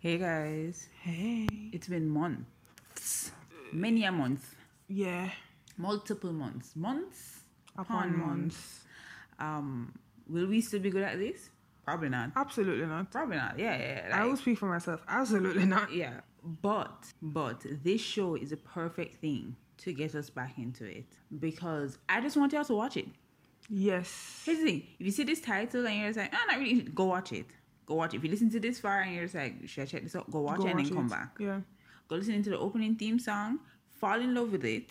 Hey guys, Hey. it's been months, many a month, Yeah. multiple months, months Upon months. Um, will we still be good at this? Probably not. Absolutely not. Probably not. Yeah, yeah. I like- will speak for myself. Absolutely not. yeah, but but this show is a perfect thing to get us back into it because I just want y'all to watch it. Yes. Here's the thing: if you see this title and you're just like, "I'm "Oh, not really," go watch it. Go watch it. If you listen to this far and you're just like, "Should I check this out?" Go watch Go it and watch then come it. back. Yeah. go listen to the opening theme song, fall in love with it,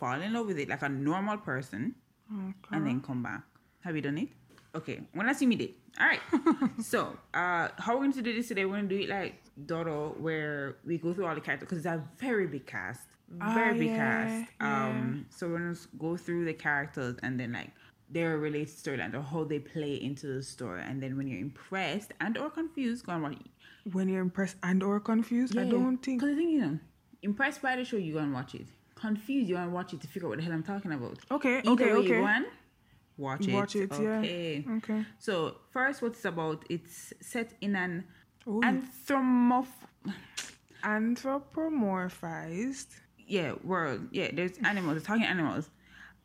fall in love with it like a normal person, Okay. and then come back. Have you done it? Okay, when I see me did. All right. so, uh, how we're going to do this today? We're going to do it like Dodo, where we go through all the characters because it's a very big cast, very Ah, big yeah, cast. Um, so we're going to go through the characters and then like their related storyline or how they play into the story, and then when you're impressed and or confused, go and watch. When you're impressed and or confused, I don't think. Because the thing, you know, impressed by the show, you go and watch it. Confused, you go and watch it to figure out what the hell I'm talking about. Okay. Either okay. way Okay. you want, watch it. Watch it, yeah. Okay. Okay. So first, what it's about? It's set in an Ooh. anthropomorph. Anthropomorphized. Yeah, world. Yeah, there's animals. Talking animals.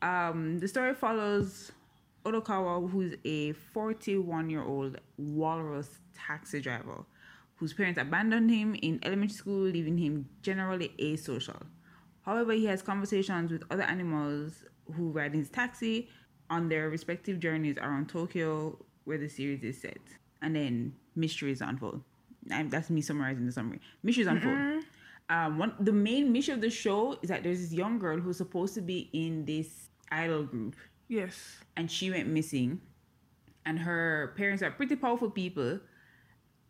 Um, the story follows Odokawa, who's a 41-year-old walrus taxi driver, whose parents abandoned him in elementary school, leaving him generally asocial. However, he has conversations with other animals who ride in his taxi on their respective journeys around Tokyo, where the series is set. And then mysteries unfold. Um, that's me summarizing the summary. Mysteries unfold. Um, one the main mission of the show is that there's this young girl who's supposed to be in this idol group, Yes. and she went missing. And her parents are pretty powerful people,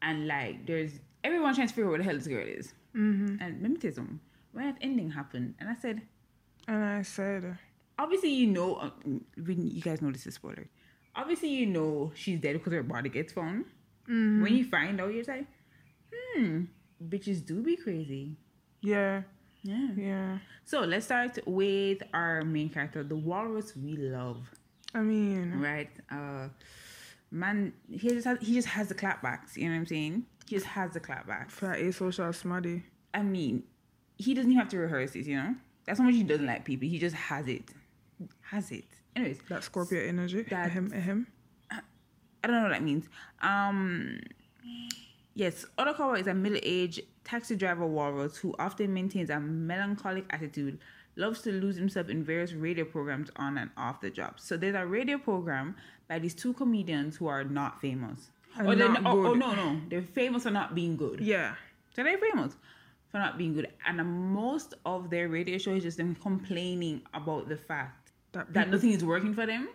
and like there's everyone trying to figure out what the hell this girl is. Mm-hmm. And let me tell you something. When that ending happened, and I said, And I said, obviously you know, uh, when you guys know this is spoiler. Obviously you know she's dead because her body gets found. When you find out, you're like, hmm, bitches do be crazy. yeah, Yeah. yeah. So let's start with our main character, the walrus we love, I mean, right? Uh, man, he just has, he just has the clapbacks. You know what I'm saying? He just has the clapbacks. for that asocial smarty. I mean, he doesn't even have to rehearse it. You know, that's how much he doesn't like people. He just has it, has it. Anyways, That Scorpio energy. That- Ahem, ahem. I don't know what that means. Um, yes, Odokawa is a middle-aged taxi driver walrus who often maintains a melancholic attitude, loves to lose himself in various radio programs on and off the job. So there's a radio program by these two comedians who are not famous. Or oh, they're not oh, oh no no, they're famous for not being good. Yeah. So they're famous for not being good, and most of their radio show is just them complaining about the fact That that nothing is working for them,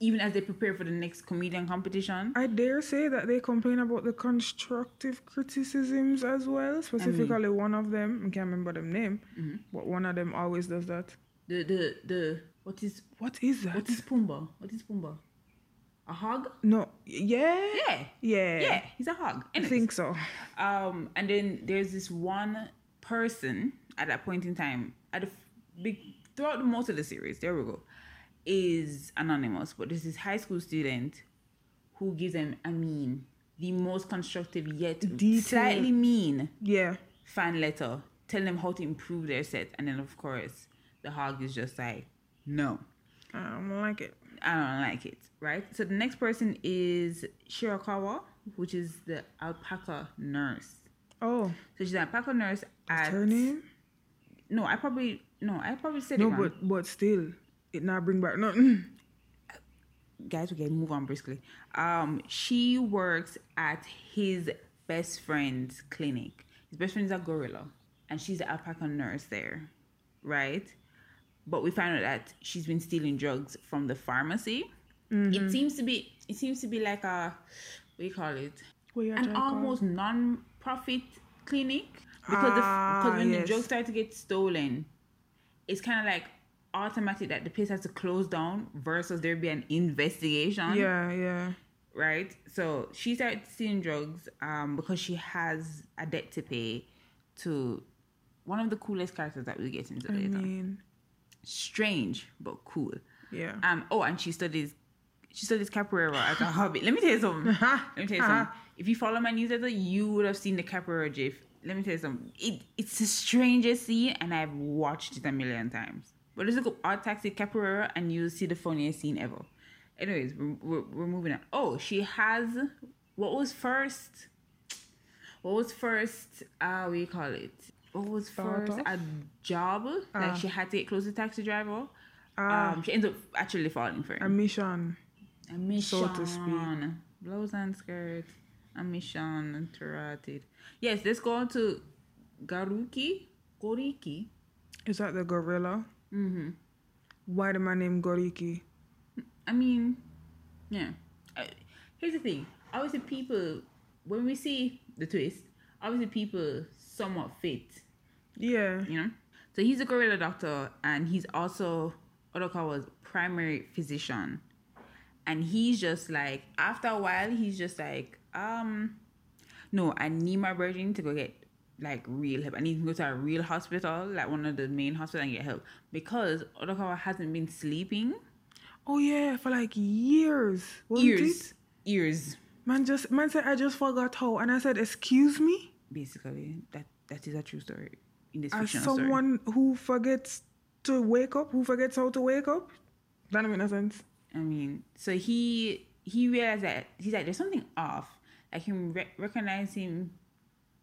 even as they prepare for the next comedian competition. I dare say that they complain about the constructive criticisms as well. Specifically, one of them, I can't remember the name, Mm-hmm. but one of them always does that. The the the what is What is that? what is Pumba? What is Pumba? A hog? no, yeah, Yeah. yeah, Yeah, he's a hog. I think so. Um, and then there's this one person at that point in time, at the big throughout the most of the series, there we go, is anonymous, but this is high school student who gives them, I mean, the most constructive yet Detailed. slightly mean Yeah, fan letter, telling them how to improve their set, and then of course the hog is just like, no. I don't like it. I don't like it, right? So the next person is Shirakawa, which is the alpaca nurse. Oh, So she's an alpaca nurse at her name. No, I probably no, I probably said No, it wrong. but but still, it not bring back nothing. Guys, okay, move on briskly. Um, she works at his best friend's clinic. His best friend is a gorilla, and she's the alpaca nurse there, right? But we find out that she's been stealing drugs from the pharmacy. It seems to be it seems to be like a what do you call it? An trying to call almost non-profit clinic because the Ah, because when the drugs start to get stolen, it's kind of like automatic that the place has to close down versus there be an investigation. Yeah, yeah. Right. So she started seeing drugs um because she has a debt to pay to one of the coolest characters that we'll get into I later. mean, Strange but cool. yeah. Um. Oh, and she studies she studies capoeira as a hobby. Let me tell you something. Let me tell you something. If you follow my newsletter, you would have seen the capoeira gif. Let me tell you something. It, it's the strangest scene, and I've watched it a million times. But just look up Odd Taxi Capoeira, and you'll see the funniest scene ever. Anyways, we're, we're, we're moving on. Oh, she has what was first? What was first? Uh, what do you call it? What was Start first? off? A job like she had to get close to taxi driver. Ah. um, she ends up actually falling for him. A mission. A mission. so to speak. Blouse and skirt. A mission interrupted. Yes, let's go on to Garuki. Goriki. Is that the gorilla? Mm-hmm. Why the man named Goriki? I mean, yeah. Uh, here's the thing. Obviously, people, when we see the twist, obviously people somewhat fit, Yeah. you know? So he's a gorilla doctor and he's also Odokawa's primary physician. And he's just like, after a while, he's just like, um, no, I need my virgin to go get like real help. I need to go to a real hospital, like one of the main hospitals and get help. Because Odokawa hasn't been sleeping. Oh yeah, for like years. wasn't Ears. it? Ears. Man just man said I just forgot how, and I said, "Excuse me." Basically, that that is a true story in this As fictional story. someone who forgets to wake up, who forgets how to wake up, that don't make no sense. I mean, so he he realized that he's like, there's something off. Like him re- recognize him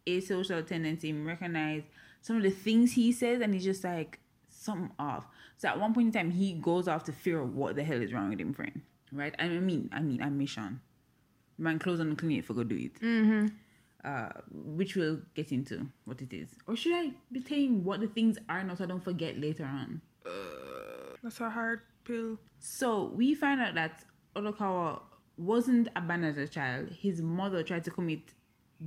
asocial tendency, him recognize some of the things he says, and he's just like something off. So at one point in time, he goes off to figure out what the hell is wrong with him, friend. Right? I mean, I mean, I'm mission. Man, close on the clinic for go do it. Mm-hmm. Uh, which we'll get into what it is. Or should I be telling what the things are now so I don't forget later on? That's a hard pill. So we find out that Odokawa wasn't abandoned as a child. His mother tried to commit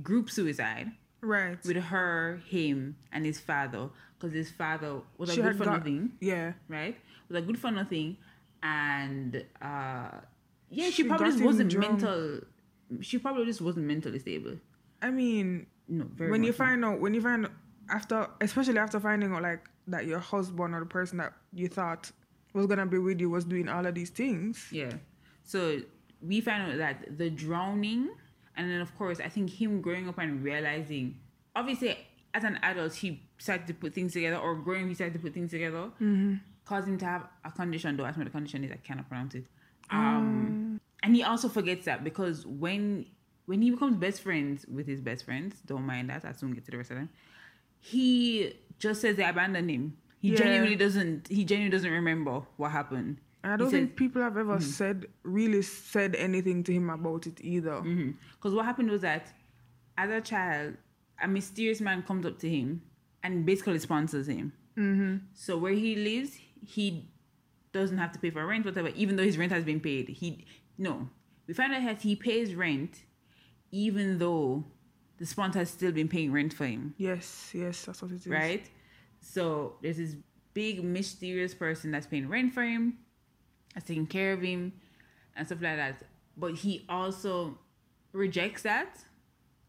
group suicide Right. with her, him, and his father because his father was a She good for got, nothing Yeah. right? Was a good for nothing, and uh, yeah, she, She probably just wasn't drunk. mental. She probably just wasn't mentally stable. I mean, No, very when you find out, when you find after, especially after finding out like that your husband or the person that you thought was gonna be with you was doing all of these things. Yeah. So we found out that the drowning, and then of course, I think him growing up and realizing, obviously, as an adult, he started to put things together, or growing, he started to put things together, caused him to have a condition. Though, ask me what the condition is, I cannot pronounce it. Um, and he also forgets that because when when he becomes best friends with his best friends, don't mind that. I soon get to the rest of them. He just says they abandoned him. He Yeah. genuinely doesn't. He genuinely doesn't remember what happened. I don't says- think people have ever said really said anything to him about it either. Because what happened was that as a child, a mysterious man comes up to him and basically sponsors him. Mm-hmm. So where he lives, he doesn't have to pay for rent, whatever, even though his rent has been paid. He no. We find out that he pays rent even though the sponsor has still been paying rent for him. Yes, yes, that's what it is. Right? So there's this big mysterious person that's paying rent for him, that's taking care of him, and stuff like that. But he also rejects that.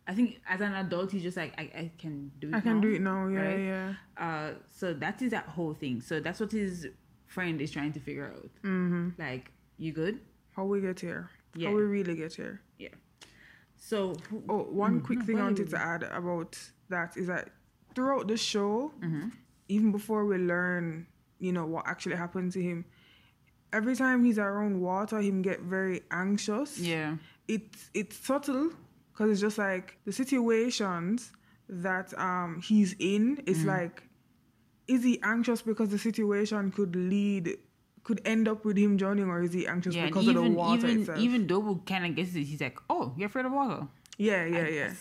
I think as an adult, he's just like, I, I can do it. I can now, do it now. Yeah, right? yeah. Uh, so that is that whole thing. So that's what his friend is trying to figure out. Mm-hmm. Like, you good? How we get here? Yeah. How we really get here? Yeah. So who- Oh, one Mm, quick no, thing I wanted to add about that is that throughout the show, Mm-hmm. even before we learn, you know, what actually happened to him, every time he's around water, him get very anxious. yeah, It's it's subtle because it's just like the situations that um he's in. Mm. It's like, is he anxious because the situation could lead, could end up with him drowning, or is he anxious yeah. because of even the water even itself? even Dobu kind of gets it. He's like, oh, you're afraid of water. yeah, yeah, I- yeah.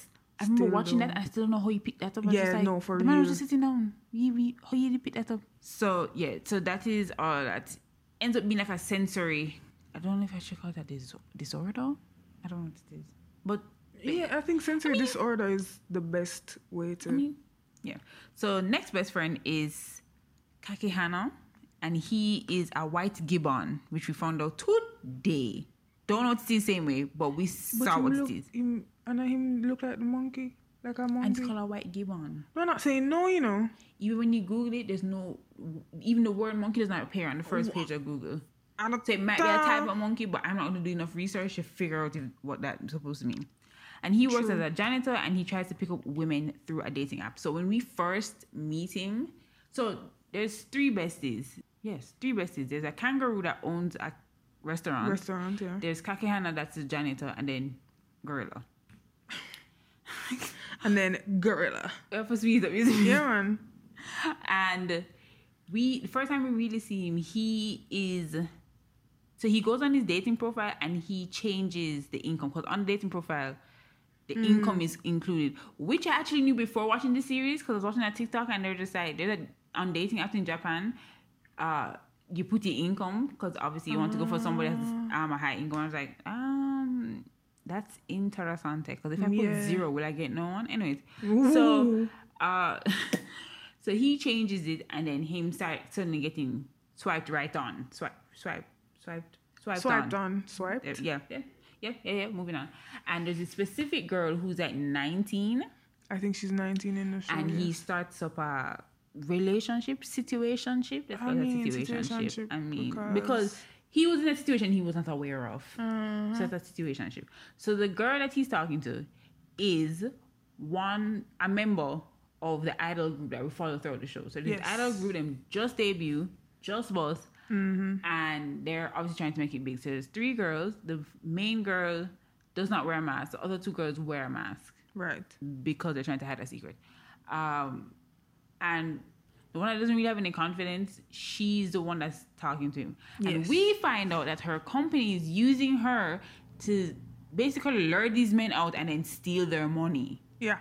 I remember Still watching that. I still don't know how he picked that up. I was Yeah, just like, no, for the man was just sitting down. He, he, how he did pick that up? So yeah, so that is all that ends up being like a sensory. I don't know if I should call that dis- disorder. I don't know what it is, but Yeah, I think sensory disorder is the best way to. I mean, yeah. So next best friend is Kakihana, and he is a white gibbon, which we found out today. Don't know what it is the same way, but we but saw what look, it is. Him, and him look like the monkey, like a And monkey. it's called a white gibbon. No, I'm not saying no, you know. Even when you Google it, there's no, even the word monkey does not appear on the first page of Google. I don't So it might be a type of monkey, but I'm not gonna do enough research to figure out what that's supposed to mean. And he works True. as a janitor and he tries to pick up women through a dating app. So when we first meet him, so there's three besties. Yes, three besties. There's a kangaroo that owns a restaurant. restaurant, yeah. There's Kakihana that's a janitor, and then Gorilla. And then gorilla. Uh, For speed up. Yeah, man. and we the first time we really see him he is so he goes on his dating profile and he changes the income because on the dating profile the income is included which i actually knew before watching the series because i was watching that tiktok and they're just like they're like on dating apps in japan uh you put your income because obviously you want to go for somebody that's um a high income i was like um that's interessante because if i put Yeah. zero will i get no one anyways Ooh. so uh so he changes it and then him start suddenly getting swiped right on swipe swipe swiped swiped, Swiped on, on, swiped. Uh, yeah yeah yeah yeah yeah moving on and there's a specific girl who's at 19 I think she's 19 in the show. and he starts up a relationship situationship let's I mean, situationship situationship i mean because- because he was in a situation he was not aware of Uh-huh. so that's a situationship so the girl that he's talking to is one a member of the idol group that we follow throughout the show so this Yes. idol group them just debut just both Mm-hmm. and they're obviously trying to make it big so there's three girls the main girl does not wear a mask the other two girls wear a mask Right. because they're trying to hide a secret. Um, and the one that doesn't really have any confidence, she's the one that's talking to him. And we find out that her company is using her to basically lure these men out and then steal their money. Yeah.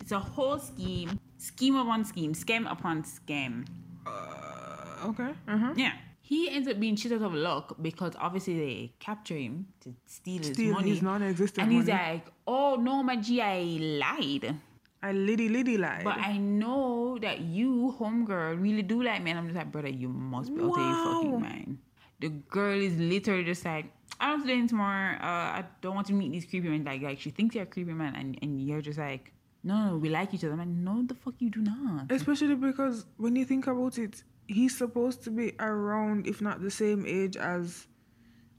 It's a whole scheme, scheme upon scheme, scam upon scam. Uh, okay. Uh-huh. Yeah. He ends up being shit out of luck because obviously they capture him to steal his Steal money. his non-existent and he's money. like, oh no, my G, I lied. I liddy liddy lied. But I know that you, homegirl, really do like me. And I'm just like, brother, you must be out of your fucking mind. The girl is literally just like, I don't today tomorrow. Uh, I don't want to meet these creepy men. Like, like she thinks you're a creepy man, and, and you're just like, no, no, we like each other. I'm like, no, the fuck you do not. Especially because when you think about it, he's supposed to be around, if not the same age as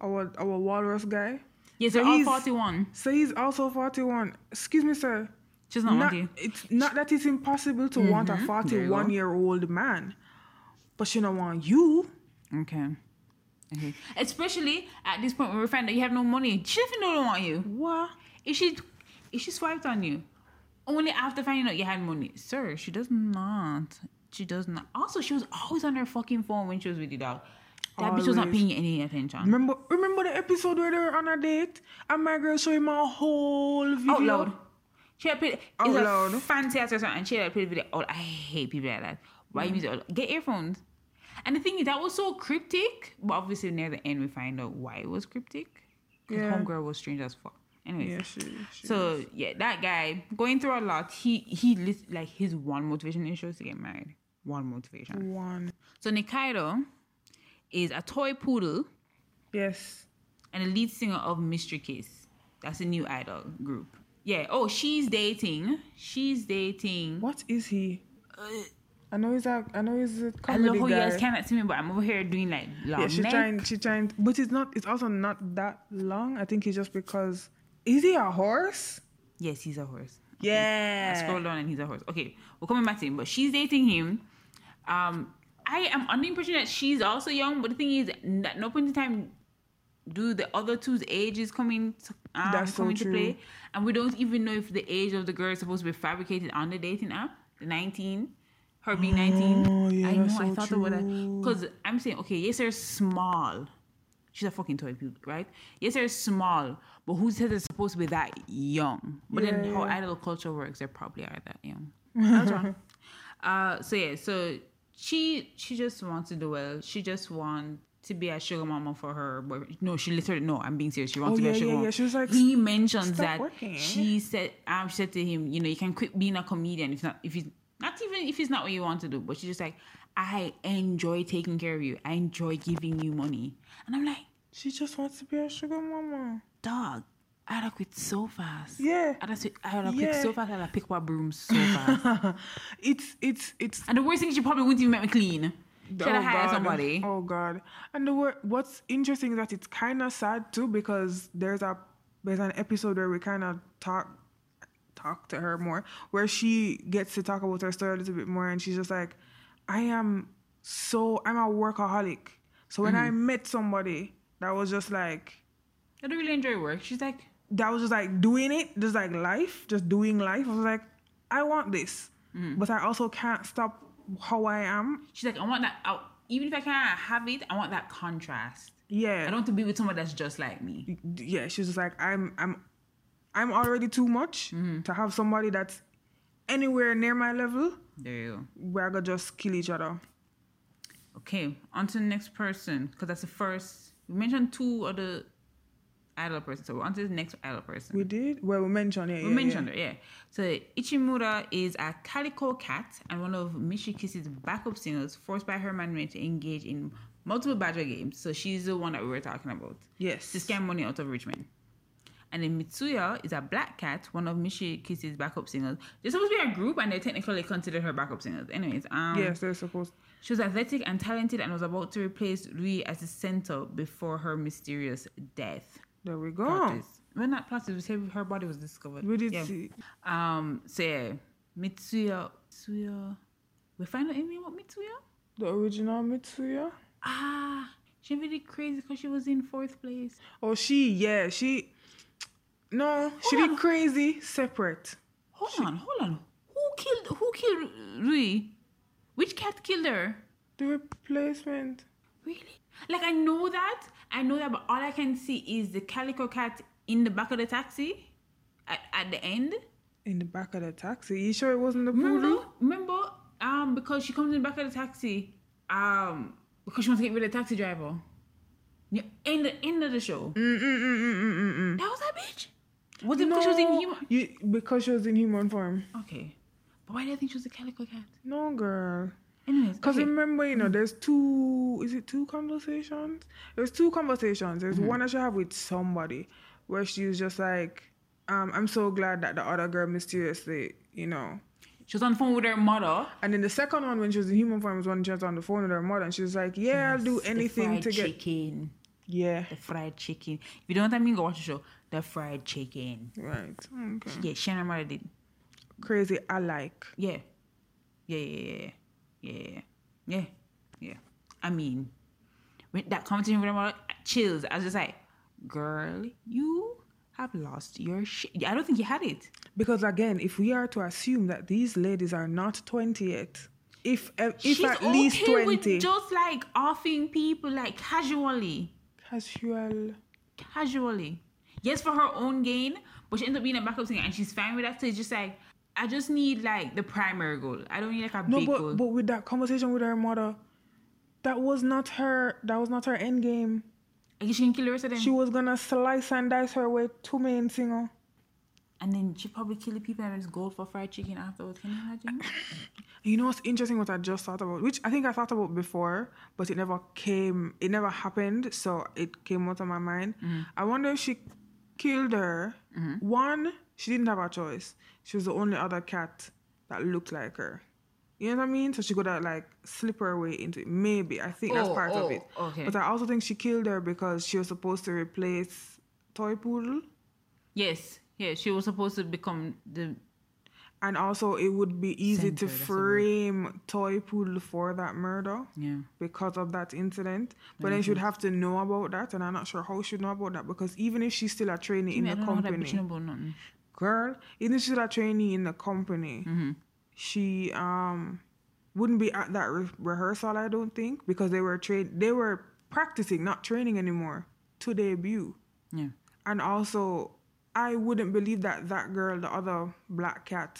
our our walrus guy. Yes, So they're all he's- 41. So he's also 41. Excuse me, sir. She's not, Not, want you. it's not that it's impossible to want a Mm-hmm. There you go. 41 year old man, but she don't want you. Okay. Okay. Especially at this point where we find that you have no money. She definitely don't want you. What? If she if she swiped on you, only after finding out you had money, sir, she does not. She does not. Also, she was always on her fucking phone when she was with you, dog. That bitch was not paying you any attention. Remember, remember the episode where they were on a date and my girl showed him a whole video. Out loud. She had played. Out It's oh, a loud. fancy ass restaurant, and she the video. Oh, I hate people like that. Why you mm. music? Get earphones. And the thing is, that was so cryptic. But obviously, near the end, we find out why it was cryptic. Because Yeah. homegirl was strange as fuck. Anyways. Yeah, she. she So yeah, that guy going through a lot. He he like his one motivation in the show is to get married. One motivation. one. So Nikaido is a toy poodle Yes. and the lead singer of Mystery Kiss. That's a new idol group. Yeah. Oh, she's dating. She's dating. What is he? I know he's a. I know he's a I comedy love how you guys cannot see me, but I'm over here doing like long yeah, she's neck. trying. She's trying, but it's not. It's also not that long. I think it's just because. Is he a horse? Yes, he's a horse. I Yeah. I scroll down and he's a horse. Okay, we're coming back to him, but she's dating him. Um, I am under the impression that she's also young, but the thing is, at no point in time do the other two's ages come in to, um, That's so come into true. play, and we don't even know if the age of the girl is supposed to be fabricated on the dating app, the nineteen. Her being 19. Oh, yeah, I know, that's I so thought about that. true. Because I'm saying, okay, yes, they're small. She's a fucking toy right? Yes, they're small, but who says they're supposed to be that young? But then how yeah. idol culture works, they probably are that young. That's wrong. Uh, so yeah, so she she just wants to do well. She just wants to be a sugar mama for her. But no, she literally no. I'm being serious. She wants Oh, to be yeah, a sugar yeah, mama. yeah. She was like, he mentions that working." she said um she said to him, you know, you can quit being a comedian if not if he's not even if it's not what you want to do. But she's just like, I enjoy taking care of you. I enjoy giving you money. And I'm like, She just wants to be a sugar mama. dog, I'd have quit so fast. Yeah. I'd have, quit- I'd have quit so fast. I'd have picked up a broom so fast. it's it's it's and the worst thing is, she probably wouldn't even make me clean. Should have hired God. somebody. Oh God! And the word, what's interesting is that it's kind of sad too because there's a there's an episode where we kind of talk talk to her more, where she gets to talk about her story a little bit more, and she's just like, I am so I'm a workaholic. So when I Mm-hmm. met somebody that was just like I don't really enjoy work. She's like, that was just like doing it, just like life, just doing life. I was like, I want this, Mm-hmm. but I also can't stop how I am. she's like, I want that. I, even if I can't have it, I want that contrast. Yeah, I don't want to be with someone that's just like me. yeah, she's just like I'm I'm I'm already too much Mm-hmm. to have somebody that's anywhere near my level There you go. where I could just kill each other. Okay, on to the next person because that's the first. We mentioned two other idol person. so we're on to the next idol person. We did well we mentioned yeah, We yeah, mentioned it, yeah. So Ichimura is a calico cat and one of Mystery Kiss's backup singers, forced by her management to engage in multiple badger games. So she's the one that we were talking about. Yes. to scam money out of rich men. And then Mitsuya is a black cat, one of Kiss's backup singers. They're supposed to be a group and they're technically consider her backup singers. Anyways, um yes, they're supposed she was athletic and talented and was about to replace Rui as the center before her mysterious death. There we go. Twist. Well not we said her body was discovered. We did Yeah. see Um so yeah. Mitsuya Mitsuya we find out anything about Mitsuya? the original Mitsuya. Ah she really crazy because she was in fourth place. Oh she yeah, she no, she Hold did crazy separate. Hold on, hold on. Who killed who killed Rui? Which cat killed her? The replacement. Really? Like I know that. I know that, but all I can see is the calico cat in the back of the taxi at, at the end. In the back of the taxi. You sure it wasn't the Remember? poodle? Remember? Um, because she comes in the back of the taxi. Um, because she wants to get rid of the taxi driver. Yeah, in the end of the show. Mm, mm, mm, mm, mm, mm, mm. That was that bitch. Was it because she was in human? You, because she was in human form. Okay, but why do you think she was a calico cat? No, girl. Anyways, Because okay. remember, you know, there's two, is it two conversations? There's two conversations. There's Mm-hmm. one that she have with somebody where she's just like, um, I'm so glad that the other girl mysteriously, you know. she was on the phone with her mother. And then the second one, when she was in human form, was when she was on the phone with her mother, and she was like, "Yeah, I'll do anything to get." chicken. Yeah, The fried chicken. If you don't know what I mean, go watch the show. The fried chicken. right. Okay. Yeah, she and her mother did. Crazy. I like. Yeah. Yeah, yeah, yeah, yeah, yeah, yeah. I mean, with that conversation with mother, chills. I was just like, girl, you have lost your shit. I don't think you had it. Because again, if we are to assume that these ladies are not 20 yet, if uh, if She's at least 20, with just like offing people like casually. casual. casually. Yes, for her own gain, but she ends up being a backup singer and she's fine with that. So it's just like, I just need like the primary goal. I don't need like a No, big goal. but but with that conversation with her mother, that was not her. That was not her end game. Guess she can kill the rest of them. She was gonna slice and dice her way to main single. and then she probably kill the people and it's gold for fried chicken afterwards. Can you imagine? You know what's interesting? What I just thought about, which I think I thought about before, but it never came. It never happened, so it came out of my mind. Mm. I wonder if she killed her. Mm-hmm. One, she didn't have a choice. She was the only other cat that looked like her. You know what I mean? So she could have like slip her way into it. Maybe I think that's Oh, part of oh, it. okay. But I also think she killed her because she was supposed to replace Toy Poodle, yes. Yeah, she was supposed to become the. and also it would be easy Center, to that's frame Toy Poodle for that murder. Yeah. because of that incident. But then she'd have to know about that, and I'm not sure how she'd know about that because even if she's still a trainee in the don't know how that bitch company, know about nothing. Girl, even she's a trainee in the company, Mm-hmm. she um wouldn't be at that re- rehearsal. I don't think because they were train they were practicing, not training anymore to debut. Yeah. And also, I wouldn't believe that that girl, the other black cat,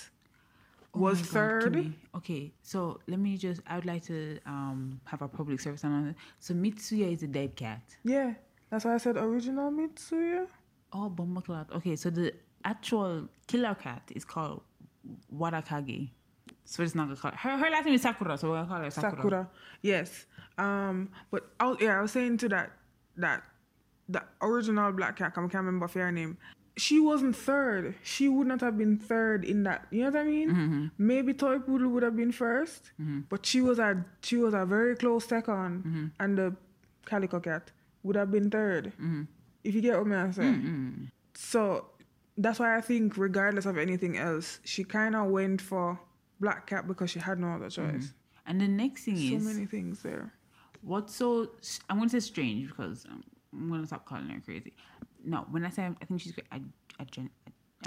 Oh was God, third. Kimmy. Okay, so let me just. I would like to um have a public service announcement. So Mitsuya is a dead cat. Yeah, that's why I said original Mitsuya. Oh, bomba cloth. Okay, so the actual killer cat is called Warakage. So it's not gonna call her. Her last name is Sakura, so we're gonna call her Sakura. Sakura. Yes. Um. But I was, yeah, I was saying to that that the original black cat. I can't remember her name. she wasn't third. She would not have been third in that. You know what I mean? Mm-hmm. Maybe Toy Poodle would have been 1st but she was a she was a very close 2nd Mm-hmm. and the Calico Cat would have been 3rd If you get what I'm saying. So that's why I think, regardless of anything else, she kind of went for Black Cat because she had no other choice. And the next thing So is so many things there. what's so I'm gonna say strange because um, I'm gonna stop calling her crazy. No, when I say I think she's I I, gen,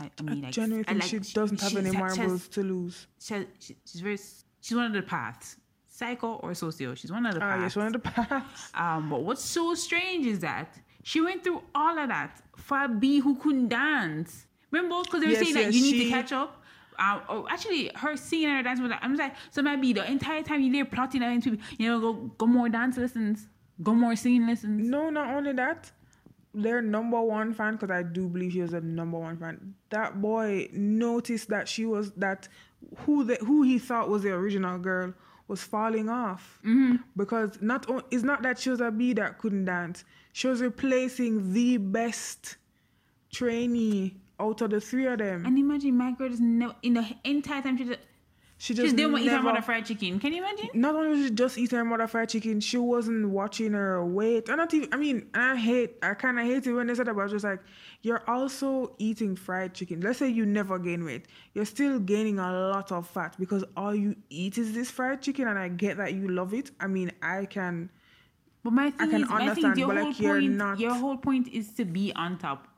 I, I mean I like, genuinely I think like- she doesn't have any marbles to lose. She, she, she's very she's one of the paths, psycho or socio. She's one of the Ah, paths. yes, one of the past. Um, but what's so strange is that she went through all of that for a B who couldn't dance. Remember, because they were Yes, saying that yes, you need to catch up. Um, oh, actually, her singing and her dance was like, I'm just like, so maybe the entire time you there plotting against people, you know, go go more dance lessons, go more singing lessons. No, not only that, their number one fan, because I do believe she was a number one fan. That boy noticed that she was that who the who he thought was the original girl was falling off because not it's not that she was a bee that couldn't dance. She was replacing the best trainee out of the three of them. And imagine my girl is never in the entire time she just, she she's just doing what eat her mother fried chicken. Can you imagine? not only was she just eating her mother fried chicken, she wasn't watching her weight. And not even, I mean, I hate, I kind of hate it when they said that, but I was just like, you're also eating fried chicken. Let's say you never gain weight. You're still gaining a lot of fat because all you eat is this fried chicken. And I get that you love it. I mean, I can, But my thing can is, I understand, think your whole like, you're point, not- your whole point is to be on top.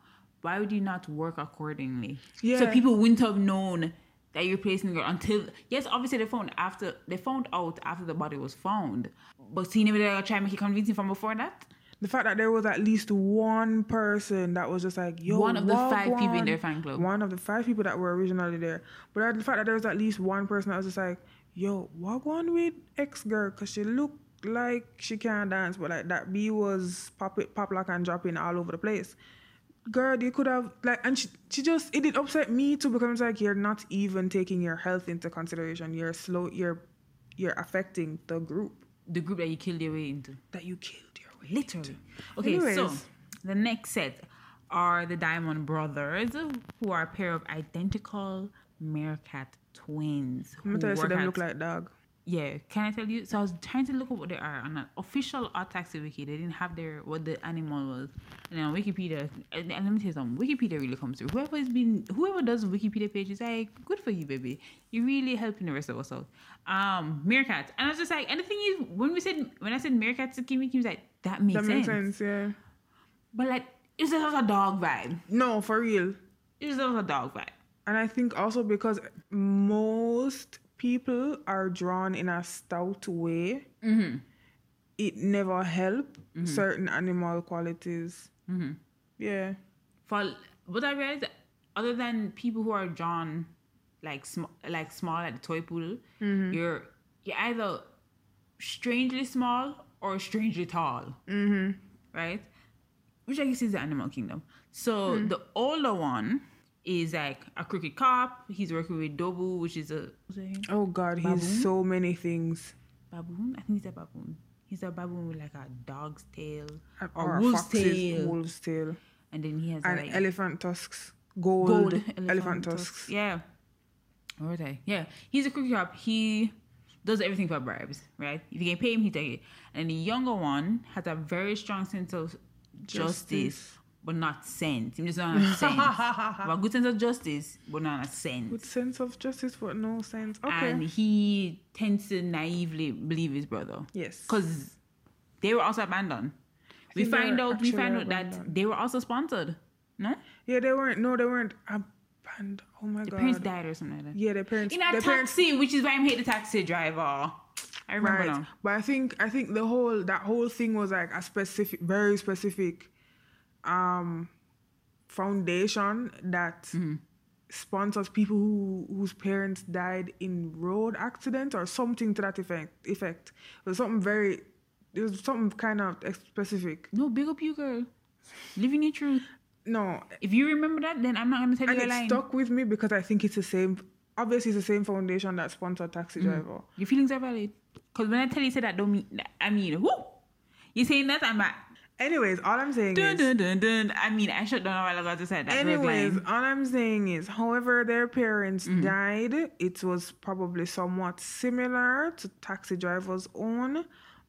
Why would you not work accordingly? Yeah. So people wouldn't have known that you're placing her until yes, obviously they found after they found out after the body was found. But seeing did I try and make it convincing from before that. the fact that there was at least one person that was just like, yo, One of the five people in their fan club. One of the five people that were originally there. But the fact that there was at least one person that was just like, yo, what one with ex girl? Because she looked like she can't dance, but like that B was pop it, pop lock and dropping all over the place. Girl, you could have like, and she, she just it did upset me too because it's like you're not even taking your health into consideration. You're slow. You're you're affecting the group The group that you killed your way into. that you killed your way. Literally. Okay, so the next set are the Diamond Brothers, who are a pair of identical Meerkat twins. I'm gonna tell you, so them look like dog. Yeah, can I tell you? So I was trying to look up what they are on an official Odd Taxi wiki. They didn't have their what the animal was, and then on Wikipedia. And, and let me tell you something. Wikipedia really comes through. Whoever has been, whoever does Wikipedia page is like, good for you, baby. You're really helping the rest of us out. Um, meerkat, and I was just like, and the thing is, when we said when I said meerkat to Kimmy, he was like, that makes That sense. makes sense, yeah. But like, it's just a dog vibe. No, for real. It's just a dog vibe. And I think also because most people are drawn in a stout way, Mm-hmm. it never help certain animal qualities. Mm-hmm. Yeah. For but I realized that other than people who are drawn like small, like small, like the toy poodle, you're you're either strangely small or strangely tall, mm-hmm. right? Which I guess is the animal kingdom. So the older one is like a crooked cop. He's working with Dobu, which is a what's that again? Oh God, he's so many things. baboon. I think he's a baboon. He's a baboon with like a dog's tail Or, or, a wolf's tail, wolf's tail. and then he has And like elephant tusks. Gold, gold elephant, tusks. Yeah. Where was I? Yeah. He's a crooked cop. He does everything for bribes, right? If you can pay him, he take it. And the younger one has a very strong sense of justice, Justice. But not sense. He just don't sense. but good sense of justice, but not a sense. Good sense of justice, but no sense. Okay. And he tends to naively believe his brother. yes. Because they were also abandoned. We find out we find out that they were also sponsored. No? Yeah, they weren't. No, they weren't abandoned. Oh my The God. parents died or something like that. Yeah, their parents. in a their parents taxi, which is why I'm hate the taxi driver. I remember right. now. But I think I think the whole that whole thing was like a specific, very specific, um, foundation that Mm-hmm. sponsors people who whose parents died in road accident or something to that effect. Effect. It was something very. It was something kind of specific. No, big up you, girl. Living your truth. No, If you remember that, then I'm not gonna tell and you a it line. stuck with me because I think it's the same. Obviously, it's the same foundation that sponsored Taxi Mm-hmm. Driver. Your feelings are valid. Cause when I tell you say that, don't mean that. I mean, whoo. You saying that I'm at. Anyways, all I'm saying Dun, is. dun, dun, dun. I mean, I should know what I was to say. That Anyways, all I'm saying is, however their parents Mm-hmm. died, it was probably somewhat similar to Taxi Driver's own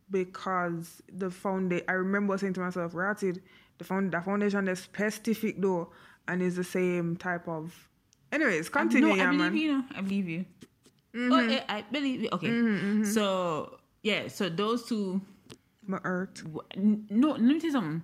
because the foundation. I remember saying to myself, "Ratted, the found the foundation is specific though, and is the same type of." Anyways, continue, no, I believe man. you. No, I believe you. Mm-hmm. Oh, eh, I believe you. Okay, so yeah, so those two. My earth. No, let me tell you something.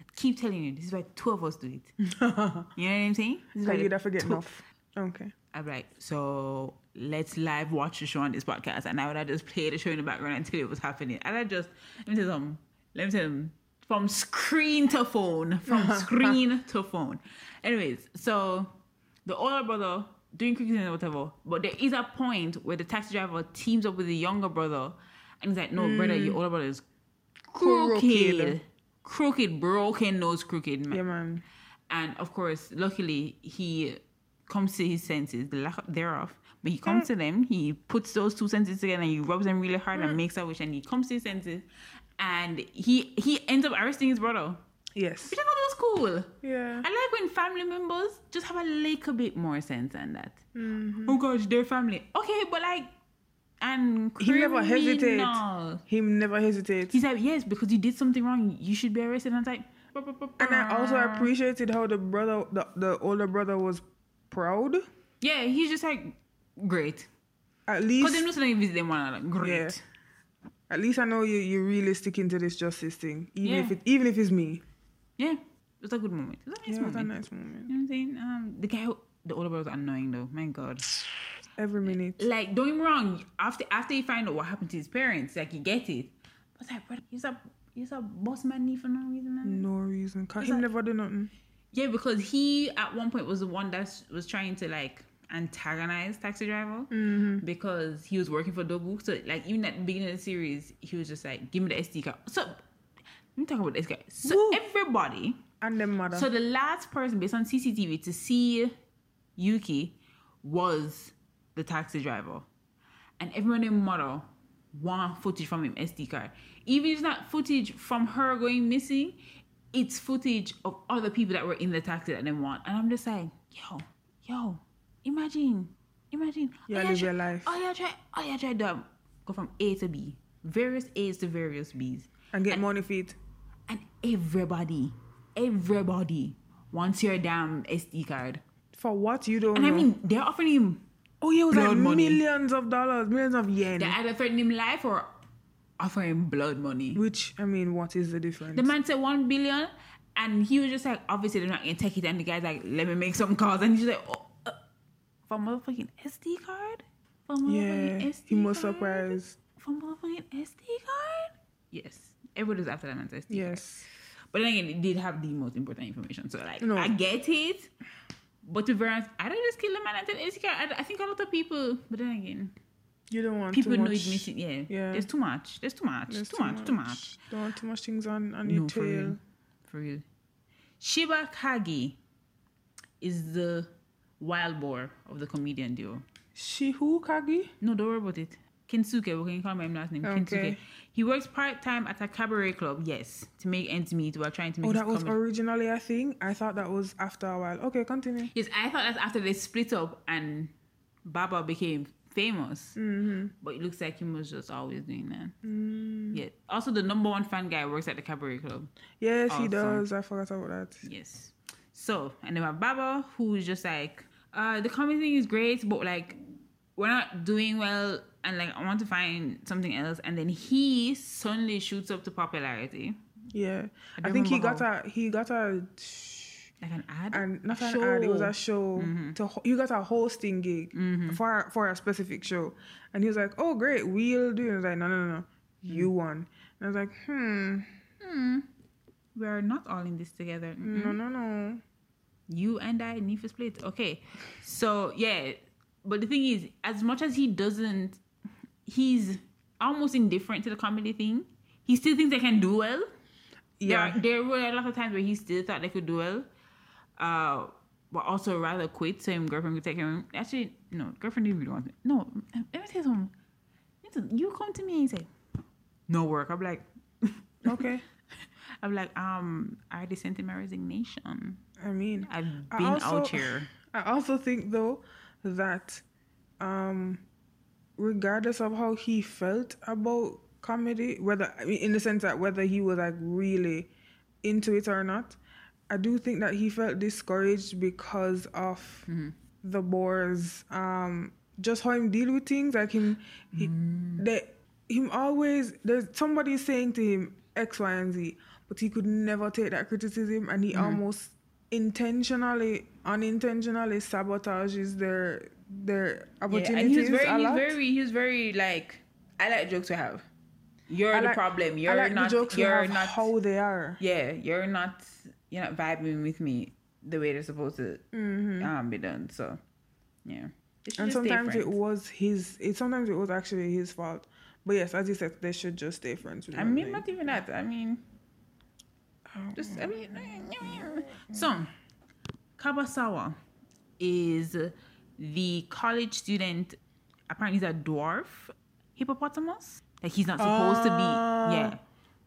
I keep telling you, this is why two of us do it. you know what I'm saying? This is why have forget two- enough. Okay. I'm like, so let's live watch the show on this podcast. And I would have just play the show in the background until it was happening. And I just, let me tell you something. Let me tell you, from screen to phone, from screen to phone. Anyways, so the older brother doing cooking and whatever, but there is a point where the taxi driver teams up with the younger brother. And he's like, no, brother, your mm. older brother is crooked. Crooked. Broken nose crooked, man. Yeah, man. And of course, luckily, he comes to his senses, the lack thereof. But he comes mm. to them, he puts those two senses together and he rubs them really hard and mm. makes a wish and he comes to his senses and he he ends up arresting his brother. Yes. Which I thought was cool. Yeah. I like when family members just have a little bit more sense than that. Mm-hmm. Oh gosh, they're family. Okay, but like, and He never hesitates. criminal. He never hesitates. He's like, yes, because you did something wrong, you should be arrested. And I was like, And I also appreciated how the brother, the, the older brother, was proud. yeah, he's just like, great. At least Because least, they know something visit them one another. Great. Yeah. at least I know you you're really sticking to this justice thing, even if it even if it's me. Yeah. it's a good moment. It was a nice Yeah, it was a moment. nice moment. You know what I'm saying? Um, the guy, who, the older brother was annoying though. My God. Every minute. Like, don't get me wrong. After after you find out what happened to his parents, like you get it. But like, brother, he's a he's a boss man for no reason. Man. No reason. Cause him like- never do nothing. Yeah, because he at one point was the one that was trying to like antagonize Taxi Driver Mm-hmm. because he was working for Dobu. So like even at the beginning of the series, he was just like, "Give me the SD card." So let me talk about this guy. So Woo. everybody. And them mother. So the last person based on CCTV to see Yuki was the taxi driver, and everyone in model want footage from him SD card. Even if it's not footage from her going missing, it's footage of other people that were in the taxi that they want. And I'm just like, yo, yo, imagine, imagine. Oh, yeah, live your life. Oh, all you try, oh, all you try to go from A to B, various A's to various B's and get money feet. and everybody, everybody wants your damn SD card. For what you don't And I mean, they're offering him. Oh yeah, it was like money. millions of dollars, millions of yen. They're either threatening him life or offering him blood money. Which I mean, what is the difference? The man said one billion, and he was just like, obviously they're not gonna take it. And the guy's like, let me make some calls, and he's like, oh, uh, for motherfucking SD card, for motherfucking yeah, SD he was card? surprised. For motherfucking SD card. Yes, everybody's after that man's SD. card. Yes. But then again, it did have the most important information. So like, No. I get it. But to be honest, I don't just kill the man and SD. I, I think a lot of people. But then again, You don't want people know much. it's missing. Yeah, Yeah. There's too much. There's too much. There's too, much, Too much. Don't want too much things on on your No, for tail. real. For real. Shibagaki is the wild boar of the comedian duo. She who Kagi? No, don't worry about it. Kensuke, we can call him last name. Okay. He works part time at a cabaret club, yes, to make ends meet while trying to make Oh, that was comedy- originally a thing. I thought that was after a while. Okay, continue. Yes, I thought that's after they split up and Baba became famous. Mm-hmm. But it looks like he was just always doing that. Mm. Yeah. Also, the number one fan guy works at the cabaret club. Yes, he does. I forgot about that. Yes. So, and then we have Baba, who's just like, uh, the comedy thing is great, but like, we're not doing well, and like, I want to find something else. And then he suddenly shoots up to popularity, Yeah, I I, think he got a he got a like an ad. and not an Show. Mm-hmm. ad. It was a show. To you got a hosting gig for for a specific show, and he was like, "Oh, great, we'll do." it. I was like, "No, no, no, no, you won." And I was like, "Hmm, We're not all in this together. Mm-mm. no, no, no." You and I need to split. Okay. So yeah, but the thing is, as much as he doesn't, he's almost indifferent to the comedy thing. He still thinks they can do well. Yeah, There, there were a lot of times where he still thought they could do well, uh, but also rather quit so him girlfriend could take him. Actually, no, girlfriend didn't really want it. No, let me tell you something. You come to me and say, no work. I'm like, okay. I'm like, um, I already sent in my resignation. I mean, I've I been also- out here. I also think though that um regardless of how he felt about comedy, whether I mean in the sense that whether he was like really into it or not, I do think that he felt discouraged because of Mm-hmm. the boars um just how him deal with things like him he Mm. they, him always there's somebody saying to him X, Y, and Z, but he could never take that criticism and he Mm-hmm. almost intentionally unintentionally sabotages their their Yeah, opportunities and he was very, he's lot. very, he was very like, I like jokes to have. You're the problem. You're like not. the jokes you're not. how they are. yeah, you're not. You're not vibing with me the way they're supposed to um, be done. So, yeah. Mm-hmm. And sometimes it was his it sometimes it was actually his fault. But yes, as you said, they should just stay friends with I mean, not even that. I mean, just I mean. So, Kabasawa is the college student. Apparently, is a dwarf hippopotamus. Like he's not supposed to Ah. be. Yeah.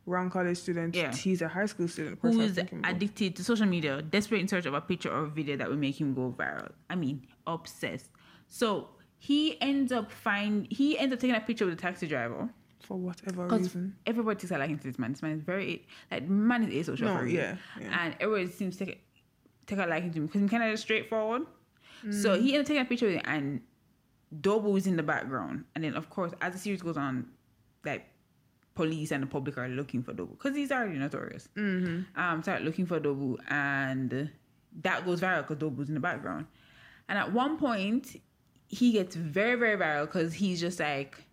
wrong college student. Yeah. He's a high school student. of course I who is addicted to social media, desperate in search of a picture or a video that will make him go viral. I mean, obsessed. So he ends up find he ends up taking a picture with a taxi driver for whatever reason. everybody takes a liking to this man. This man is very like man is asocial No, for real. yeah, yeah. and everybody seems to take take a liking to him because he's kind of straightforward. So he ended up taking a picture with it, and Dobu is in the background, and then of course as the series goes on, like police and the public are looking for Dobu because he's already notorious. Mm-hmm. Um, start looking for Dobu, and that goes viral because Dobu's in the background. And at one point, he gets very, very viral because he's just like,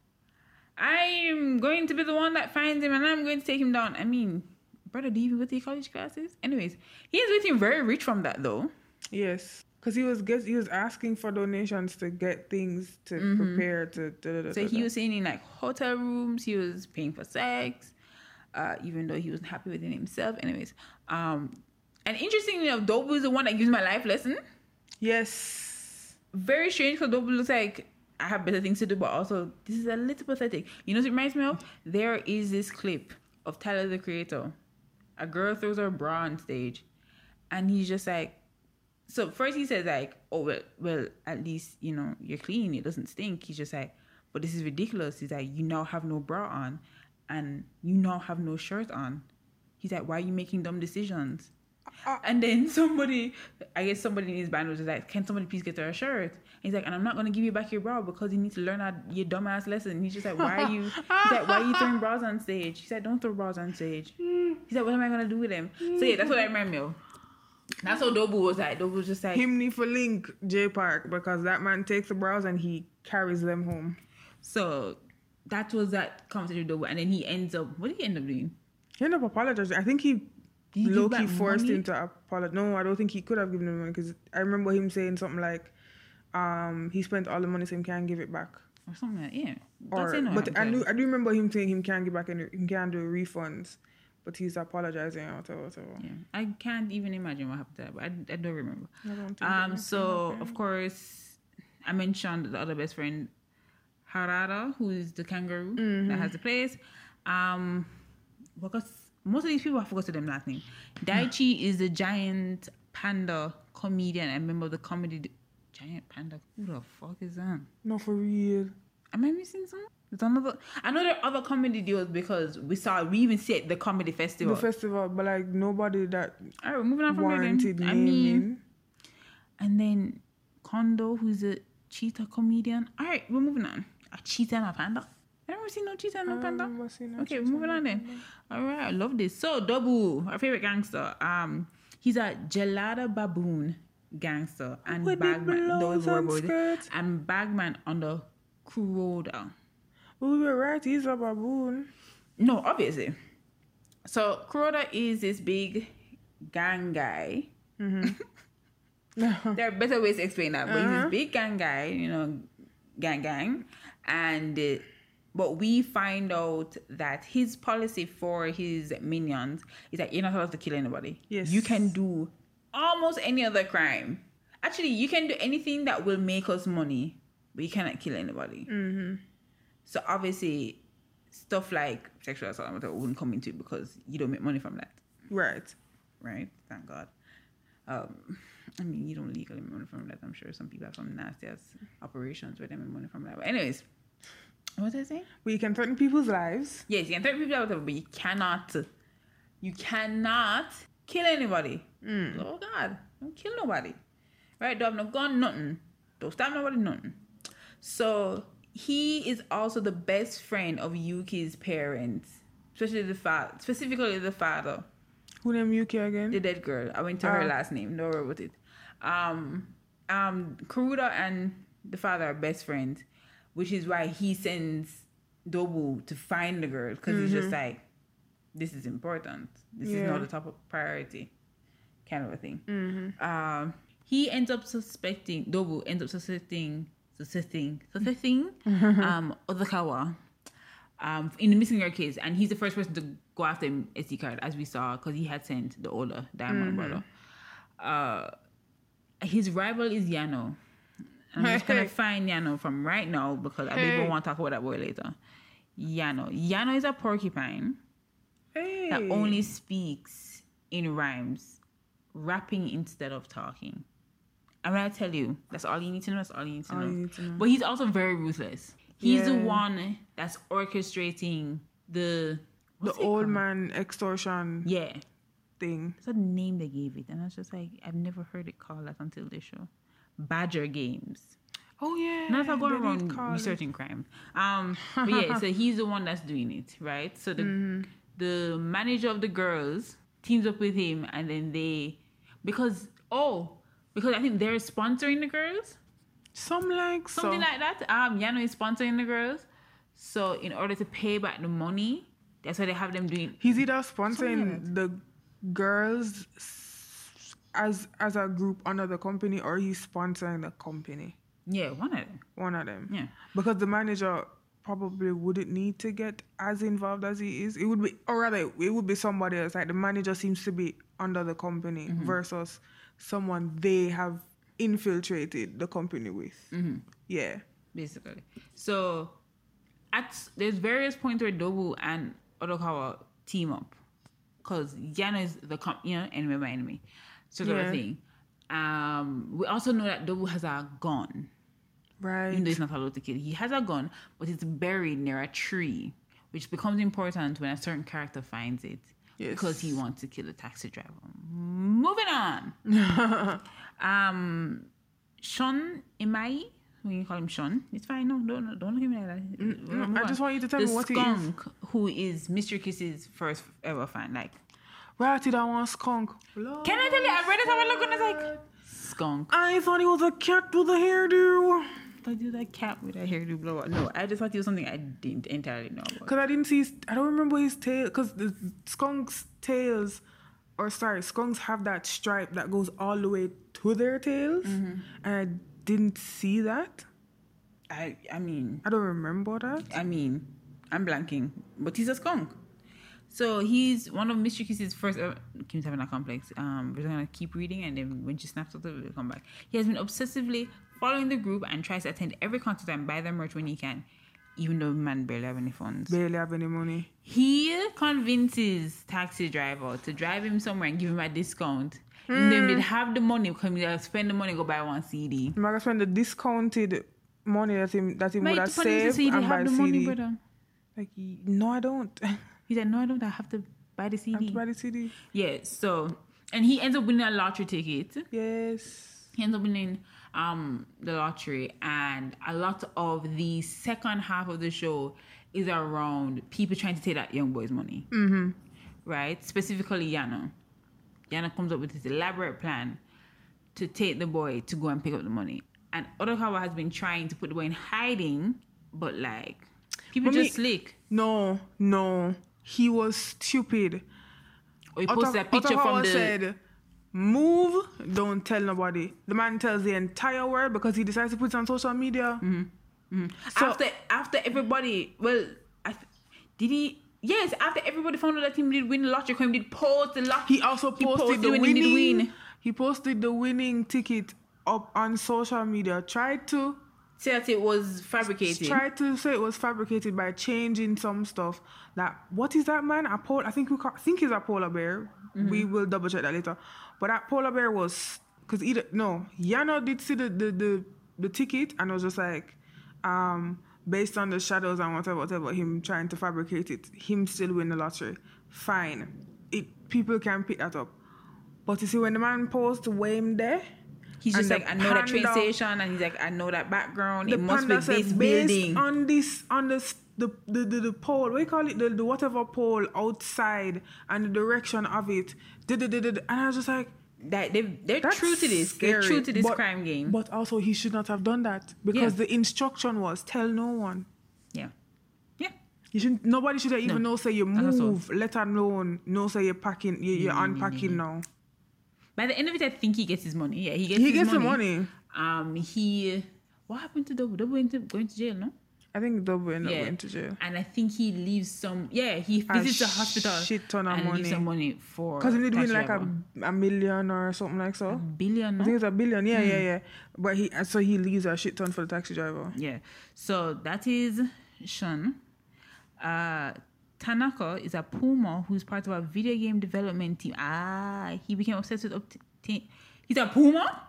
I'm going to be the one that finds him and I'm going to take him down. I mean, brother, do you even go to your college classes? Anyways, he is getting very rich from that though. Yes, because he was he was asking for donations to get things to prepare to. da- da- da- Mm-hmm. So he was staying in like hotel rooms, he was paying for sex, uh, even though he wasn't happy with it himself. Anyways, um, and interestingly enough, Dobu is the one that gives my life lesson. Yes. very strange because Dobu looks like I have better things to do, but also this is a little pathetic. You know what it reminds me of? There is this clip of Tyler the Creator. A girl throws her bra on stage, and he's just like, so first he says like, oh well, well at least you know you're clean, it doesn't stink. He's just like, but this is ridiculous. He's like, you now have no bra on, and you now have no shirt on. He's like, why are you making dumb decisions? Uh, and then somebody, I guess somebody in his band was just like, "Can somebody please get her a shirt?" And he's like, "And I'm not gonna give you back your bra because you need to learn that your dumbass lesson." He's just like, "Why are you?" He's like, "Why are you throwing bras on stage?" He said, "Don't throw bras on stage." Hmm. He's like, "What am I gonna do with them?" So yeah, that's what I remember. That's how Dobu was like. Dobu was just like, Him need for link J Park because that man takes the bras and he carries them home. so that was that conversation with Dobu, and then he ends up. What did he end up doing? He ended up apologizing. I think he he give low back key forced money? him to apologize. No, I don't think he could have given him money because I remember him saying something like, um, he spent all the money so he can't give it back. or something like that, yeah. Or, but I do. I do remember him saying he can't give back and he can't do refunds, but he's apologizing or whatever, whatever. Yeah, I can't even imagine what happened that, but I, I don't remember. I don't think Um, so of course, I mentioned the other best friend, Harada, who is the kangaroo Mm-hmm. that has the place. Um, because most of these people I forgot to them last name. Daichi is the giant panda comedian and member of the comedy. Giant panda. Who the fuck is that? Not for real. Am I missing some? There's another. I know there are other comedy deals because we saw we even see it the comedy festival. The festival, but like nobody that All right, moving on from warranted Then. I mean, and then Kondo, who's a cheetah comedian. All right, we're moving on. A cheetah and a panda. I never seen no cheetah and no panda. a Okay, we're moving on then. All right, I love this. So Dobu, our favorite gangster. Um, he's a gelada baboon gangster and With bagman. Those and were and bagman on the Kuroda. We were right. He's a baboon. No, obviously. So Kuroda is this big gang guy. there are better ways to explain that, but he's Uh-huh. this big gang guy, you know, gang gang, and uh, but we find out that his policy for his minions is that you're not allowed to kill anybody. Yes. you can do almost any other crime. Actually, you can do anything that will make us money, but you cannot kill anybody. Mm-hmm. So obviously, stuff like sexual assault wouldn't come into it because you don't make money from that. Right. right? Thank God. Um, I mean, you don't legally make money from that. I'm sure some people have some nasty ass operations where they make money from that. But anyways, what was I saying? But you can threaten people's lives. Yes, you can threaten people out of but you cannot, you cannot kill anybody. Oh God, don't kill nobody. Right? Don't have no gun, nothing. Don't stab nobody, nothing. So he is also the best friend of Yuki's parents, especially the father, specifically the father. Who named Yuki again? the dead girl. I went to her Ah. last name. Don't worry about it. Um, um, Kuroda and the father are best friends, which is why he sends Dobu to find the girl because he's just like, this is important. This is not the top of priority, kind of a thing. Um, he ends up suspecting Dobu ends up suspecting suspecting suspecting um Odokawa um, in the missing girl case, and he's the first person to go after him SD card, as we saw, because he had sent the older Diamond brother. Uh, his rival is Yano. And I'm just gonna find Yano from right now because I Hey. even want to talk about that boy later. Yano. Yano is a porcupine Hey. that only speaks in rhymes, rapping instead of talking. And gonna tell you, that's all you need to know. That's all you need to, All know. you need to know. But he's also very ruthless. He's the one that's orchestrating the the old called? man extortion Yeah, thing. that's the name they gave it, and I was just like, I've never heard it called that until this show. Badger Games. Oh yeah. Not if I go around call it- researching crime. Um, but yeah, so he's the one that's doing it, right? So the Mm-hmm. the manager of the girls teams up with him, and then they because oh because I think they're sponsoring the girls, Some like something so. like that. Um, Yano is sponsoring the girls, so in order to pay back the money, that's why they have them doing. He's either sponsoring the girls as as a group under the company or he's sponsoring the company. Yeah, one of them. One of them. Yeah. Because the manager probably wouldn't need to get as involved as he is. It would be or rather it would be somebody else. Like the manager seems to be under the company versus someone they have infiltrated the company with. Yeah. basically. So at there's various points where Dobu and Odokawa team up because Yano is the com- you know enemy of my enemy sort of Yeah. a thing. Um, we also know that Dobu has a gun, Right. even though he's not allowed to kill. He has a gun, but it's buried near a tree, which becomes important when a certain character finds it because he wants to kill a taxi driver. Moving on. um, Sean Imai, we can call him Sean. It's fine. No, don't don't look at me like that. no, Move I just want you to tell the me what he is. skunk who is Mystery Kiss's first ever fan. Like, Right to that one skunk. can I tell you? I read it. I was looking. I was like, skunk. I thought he was a cat with a hairdo. I do that cat with a hairdo blower. No, I just thought it was something I didn't entirely know about. Cause I didn't see. His, I don't remember his tail. Cause the skunks' tails, or sorry, skunks have that stripe that goes all the way to their tails, Mm-hmm. and I didn't see that. I I mean, I don't remember that. I mean, I'm blanking, but he's a skunk. So he's one of Mystery Kiss's first. Uh, Kim's having a complex. Um, we're gonna keep reading, and then when she snaps out of it, we'll come back. He has been obsessively following the group and tries to attend every concert and buy their merch when he can, even though man barely have any funds. Barely have any money. He convinces taxi driver to drive him somewhere and give him a discount. And then they'd have the money, come here, spend the money, go buy one CD. I'm gonna spend the discounted money that him that he would have the funny thing is, saved CD, and buy have the money, CD. brother. like no, I don't. He said, "No, I don't. I have to buy the CD. have CD." to buy the CD. Yeah, so and he ends up winning a lottery ticket. Yes. He ends up winning um the lottery, and a lot of the second half of the show is around people trying to take that young boy's money. Mm-hmm. Right, specifically Yano. Yano comes up with this elaborate plan to take the boy to go and pick up the money, and Odokawa has been trying to put the boy in hiding, but like people me- just slick. No, no. He was stupid. Or he posted that picture from the said, "Move, don't tell nobody." The man tells the entire world because he decides to put it on social media. Mm-hmm. So- after after everybody well I th- did he yes after everybody found out that him did win the lottery him did post the lottery He also posted the winning. he win He posted the winning ticket up on social media. Tried to say that it was fabricated tried to say it was fabricated by changing some stuff. That what is that man? A pol- I think we ca- think he's a polar bear. We will double check that later. But that polar bear was because either no, Yano did see the the the, the ticket and was just like, um, based on the shadows and whatever, whatever, him trying to fabricate it, him still win the lottery. Fine, it people can pick that up. But you see, when the man posed way him there, He's just like, I know that train station, and he's like, I know that background. the it must be panda this based building. on this on this the the, the, the pole what do you call it the, the whatever pole outside and the direction of it did it did and I was just like that they they're that's true to this. They're true to this But- crime game. but also he should not have done that because Yeah. the instruction was tell no one yeah, yeah. you should nobody should even No. know say you move let alone know say you're packing you, you're Mm, unpacking now By the end of it, I think he gets his money. Yeah, he gets. he his gets money. the money Um, he. What happened to Double? Double went to going to jail, no? I think double ended up Yeah. going to jail And I think he leaves some. Yeah, he A visits the hospital. shit ton of and leaves money. some money for. because he did win like a, a million or something like so billion. I think it's a billion. Yeah, Hmm. yeah, yeah. But he so he leaves a shit ton for the taxi driver. Yeah. So that is Sean. Uh, Tanaka is a Puma who's part of a video game development team. Ah, he became obsessed with. Obta- He's a Puma?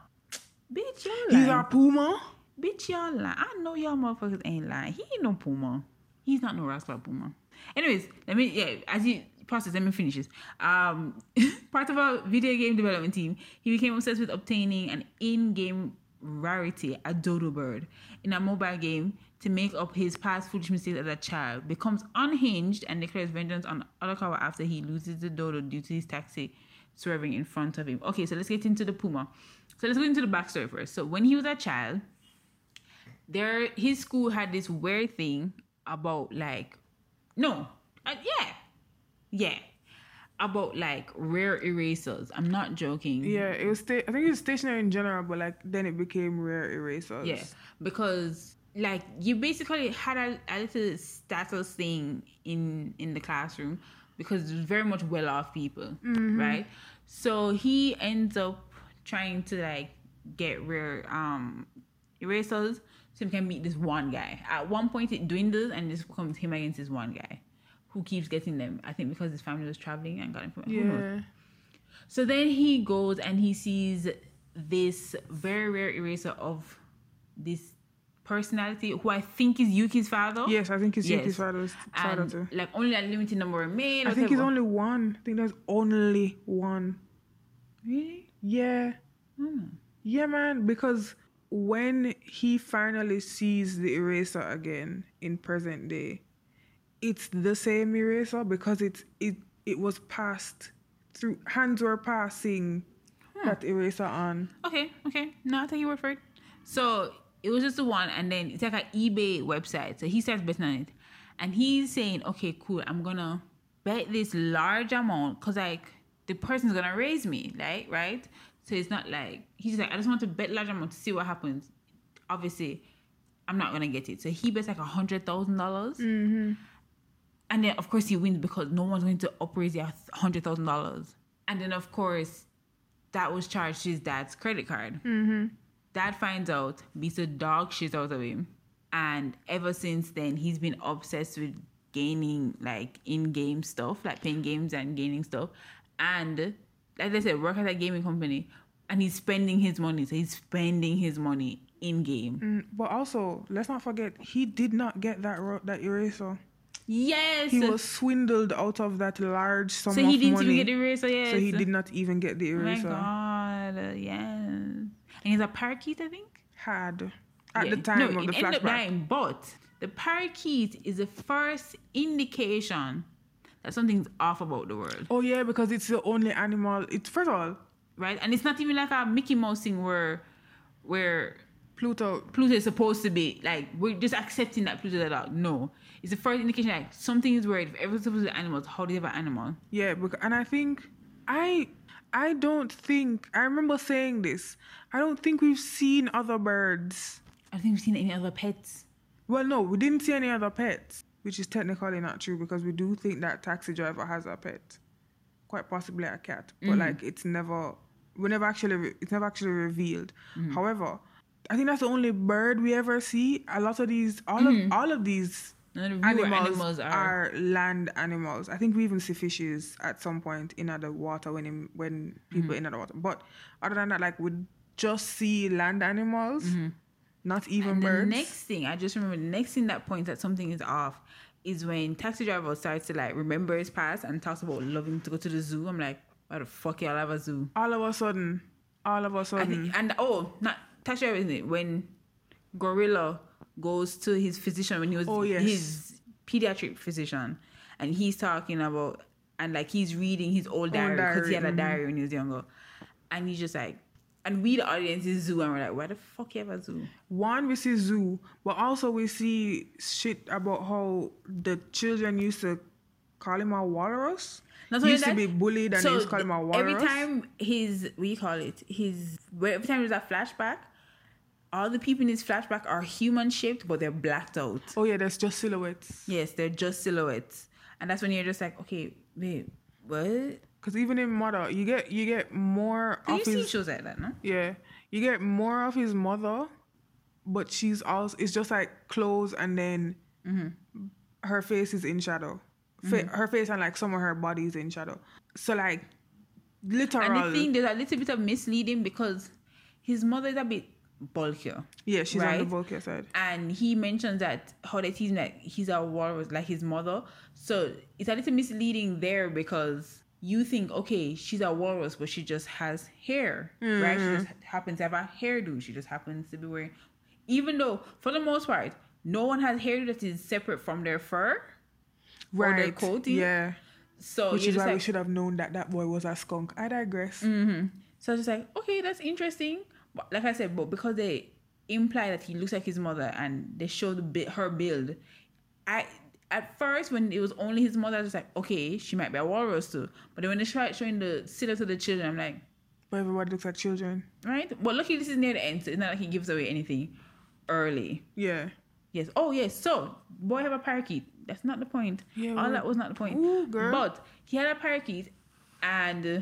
Bitch, y'all He's a puma. Bitch, y'all lying. I know y'all motherfuckers ain't lying. He ain't no Puma. He's not no rascal Puma. Anyways, let me, yeah, as you process, let me finish this. Um, part of a video game development team, he became obsessed with obtaining an in-game rarity, a dodo bird, in a mobile game to make up his past foolish mistakes as a child, becomes unhinged and declares vengeance on Odokawa after he loses the dodo due to his taxi swerving in front of him. Okay, so let's get into the Puma. So let's go into the backstory first. So when he was a child, there his school had this weird thing about like no uh, yeah yeah about like rare erasers i'm not joking Yeah, it was. Sta- I think it was stationary in general, but like then it became rare erasers. yeah because like you basically had a, a little status thing in in the classroom because it was very much well off people right so he ends up trying to like get rare um erasers so he can meet this one guy at one point it dwindles and this becomes him against this one guy who keeps getting them i think because his family was traveling and got him from? Yeah. So then he goes and he sees this very rare eraser of this personality who I think is Yuki's father. Yes, I think it's Yes. Yuki's father's father too. like only a limited number remain. I think he's whatever. only one. I think there's only one. really. Yeah. Hmm. Yeah, man. Because when he finally sees the eraser again in present day, it's the same eraser because it's it it was passed through hands were passing that eraser on. Okay, okay. No, I your word for it. So it was just the one, and then it's like an eBay website. So he starts betting on it, and he's saying, "Okay, cool. I'm gonna bet this large amount because like the person's gonna raise me, like right." So it's not like he's just like, "I just want to bet large amount to see what happens." Obviously, I'm not gonna get it. So he bets like a hundred thousand dollars. Mm-hmm. And then, of course, he wins because no one's going to upraise their hundred thousand dollars. And then, of course, that was charged to his dad's credit card. Mm-hmm. Dad finds out, beats the dog shit out of him, and ever since then, he's been obsessed with gaining like in-game stuff, like playing games and gaining stuff, and like I said, work at a gaming company, and he's spending his money. So he's spending his money in game. Mm, But also, let's not forget, he did not get that ro- that eraser. Yes. He was swindled out of that large sum so he didn't money. even get the eraser. Yes. so he did not even get the Oh my eraser. god, uh, yes. And he's a parakeet, I think. Had at Yeah. the time no, of the it ended up flashback. dying, but the parakeet is the first indication something's off about the world, Oh yeah, because it's the only animal. It's first of all, right? And it's not even like a Mickey Mouse thing where, where Pluto. Pluto is supposed to be like we're just accepting that Pluto is a dog. No, it's the first indication like something is weird. If everyone's supposed to be animals, how do you have an animal? Yeah, because, and I think I I don't think I remember saying this. I don't think we've seen other birds. I don't think we've seen any other pets. Well, no, we didn't see any other pets, which is technically not true because we do think that taxi driver has a pet, quite possibly a cat, but mm. like it's never, we never actually, re- it's never actually revealed. Mm. However, I think that's the only bird we ever see. A lot of these, all of mm. all of these None of the river animals, animals are. are land animals. I think we even see fishes at some point in other water when him, when people Mm-hmm. in the water. But other than that, like we just see land animals, mm-hmm. Not even Mm-hmm. And the next thing, I just remember the next thing that points that something is off is when taxi driver starts to like remember his past and talks about loving to go to the zoo. I'm like, why the fuck y'all have a zoo? all of a sudden, all of a sudden, think, and oh, not taxi driver, isn't it? When Gorilla goes to his physician when he was Oh, yes. his pediatric physician, and he's talking about and like he's reading his old diary because he had a diary when he was younger, and he's just like, and we the audience is zoo, and we're like, why the fuck you have a zoo? one we see zoo, but also we see shit about how the children used to call him a walrus. Not only used to be bullied and they used to call him a walrus. Every time his, you call it? His, every time there's a flashback, all the people in his flashback are human shaped, but they're blacked out. Oh yeah, there's just silhouettes. Yes, they're just silhouettes. And that's when you're just like, okay, wait, what? Cause even in mother, you get you get more of you seen his shows like that, no? yeah, you get more of his mother, but she's also it's just like clothes and then Mm-hmm. her face is in shadow. Fa- Her face and like some of her body is in shadow. So like literal. And the thing, there's a little bit of misleading because his mother is a bit bulkier. yeah, she's on the bulkier side. and he mentions that how they tease him that he's a walrus like his mother. So it's a little misleading there because you think, okay, she's a walrus, but she just has hair, right? She just happens to have a hairdo. She just happens to be wearing, even though for the most part, no one has hair that is separate from their fur. right. or their coating. Yeah. So Which is why we should have known that that boy was a skunk. I digress. Mm. So I was just like, okay, that's interesting. But like I said, but because they imply that he looks like his mother and they show the her build, I at first when it was only his mother, I was just like, okay, she might be a walrus too. But then when they start showing the silhouette of the children, I'm like, But everybody looks like children. right? But luckily this is near the end, so it's not like he gives away anything early. Yeah. Yes. Oh yes. So boy have a parakeet. That's not the point. Yeah, All well- that was not the point. Ooh, girl. But he had a parakeet, and uh,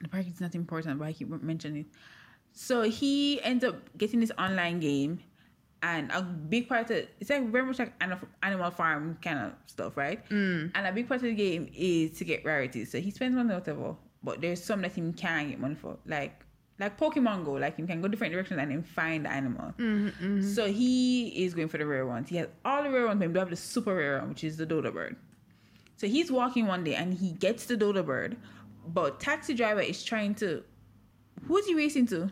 the parakeet's not important, but I keep mentioning it. So he ends up getting this online game, and a big part of it's like very much like Animal Farm kind of stuff, right? Mm. And a big part of the game is to get rarities. So he spends money whatever, but there's some that he can get money for, like like Pokemon Go, like he can go different directions and then find the animal. So he is going for the rare ones. He has all the rare ones, but he have the super rare one, which is the dodo bird. So he's walking one day and he gets the dodo bird, but taxi driver is trying to. Who's he racing to?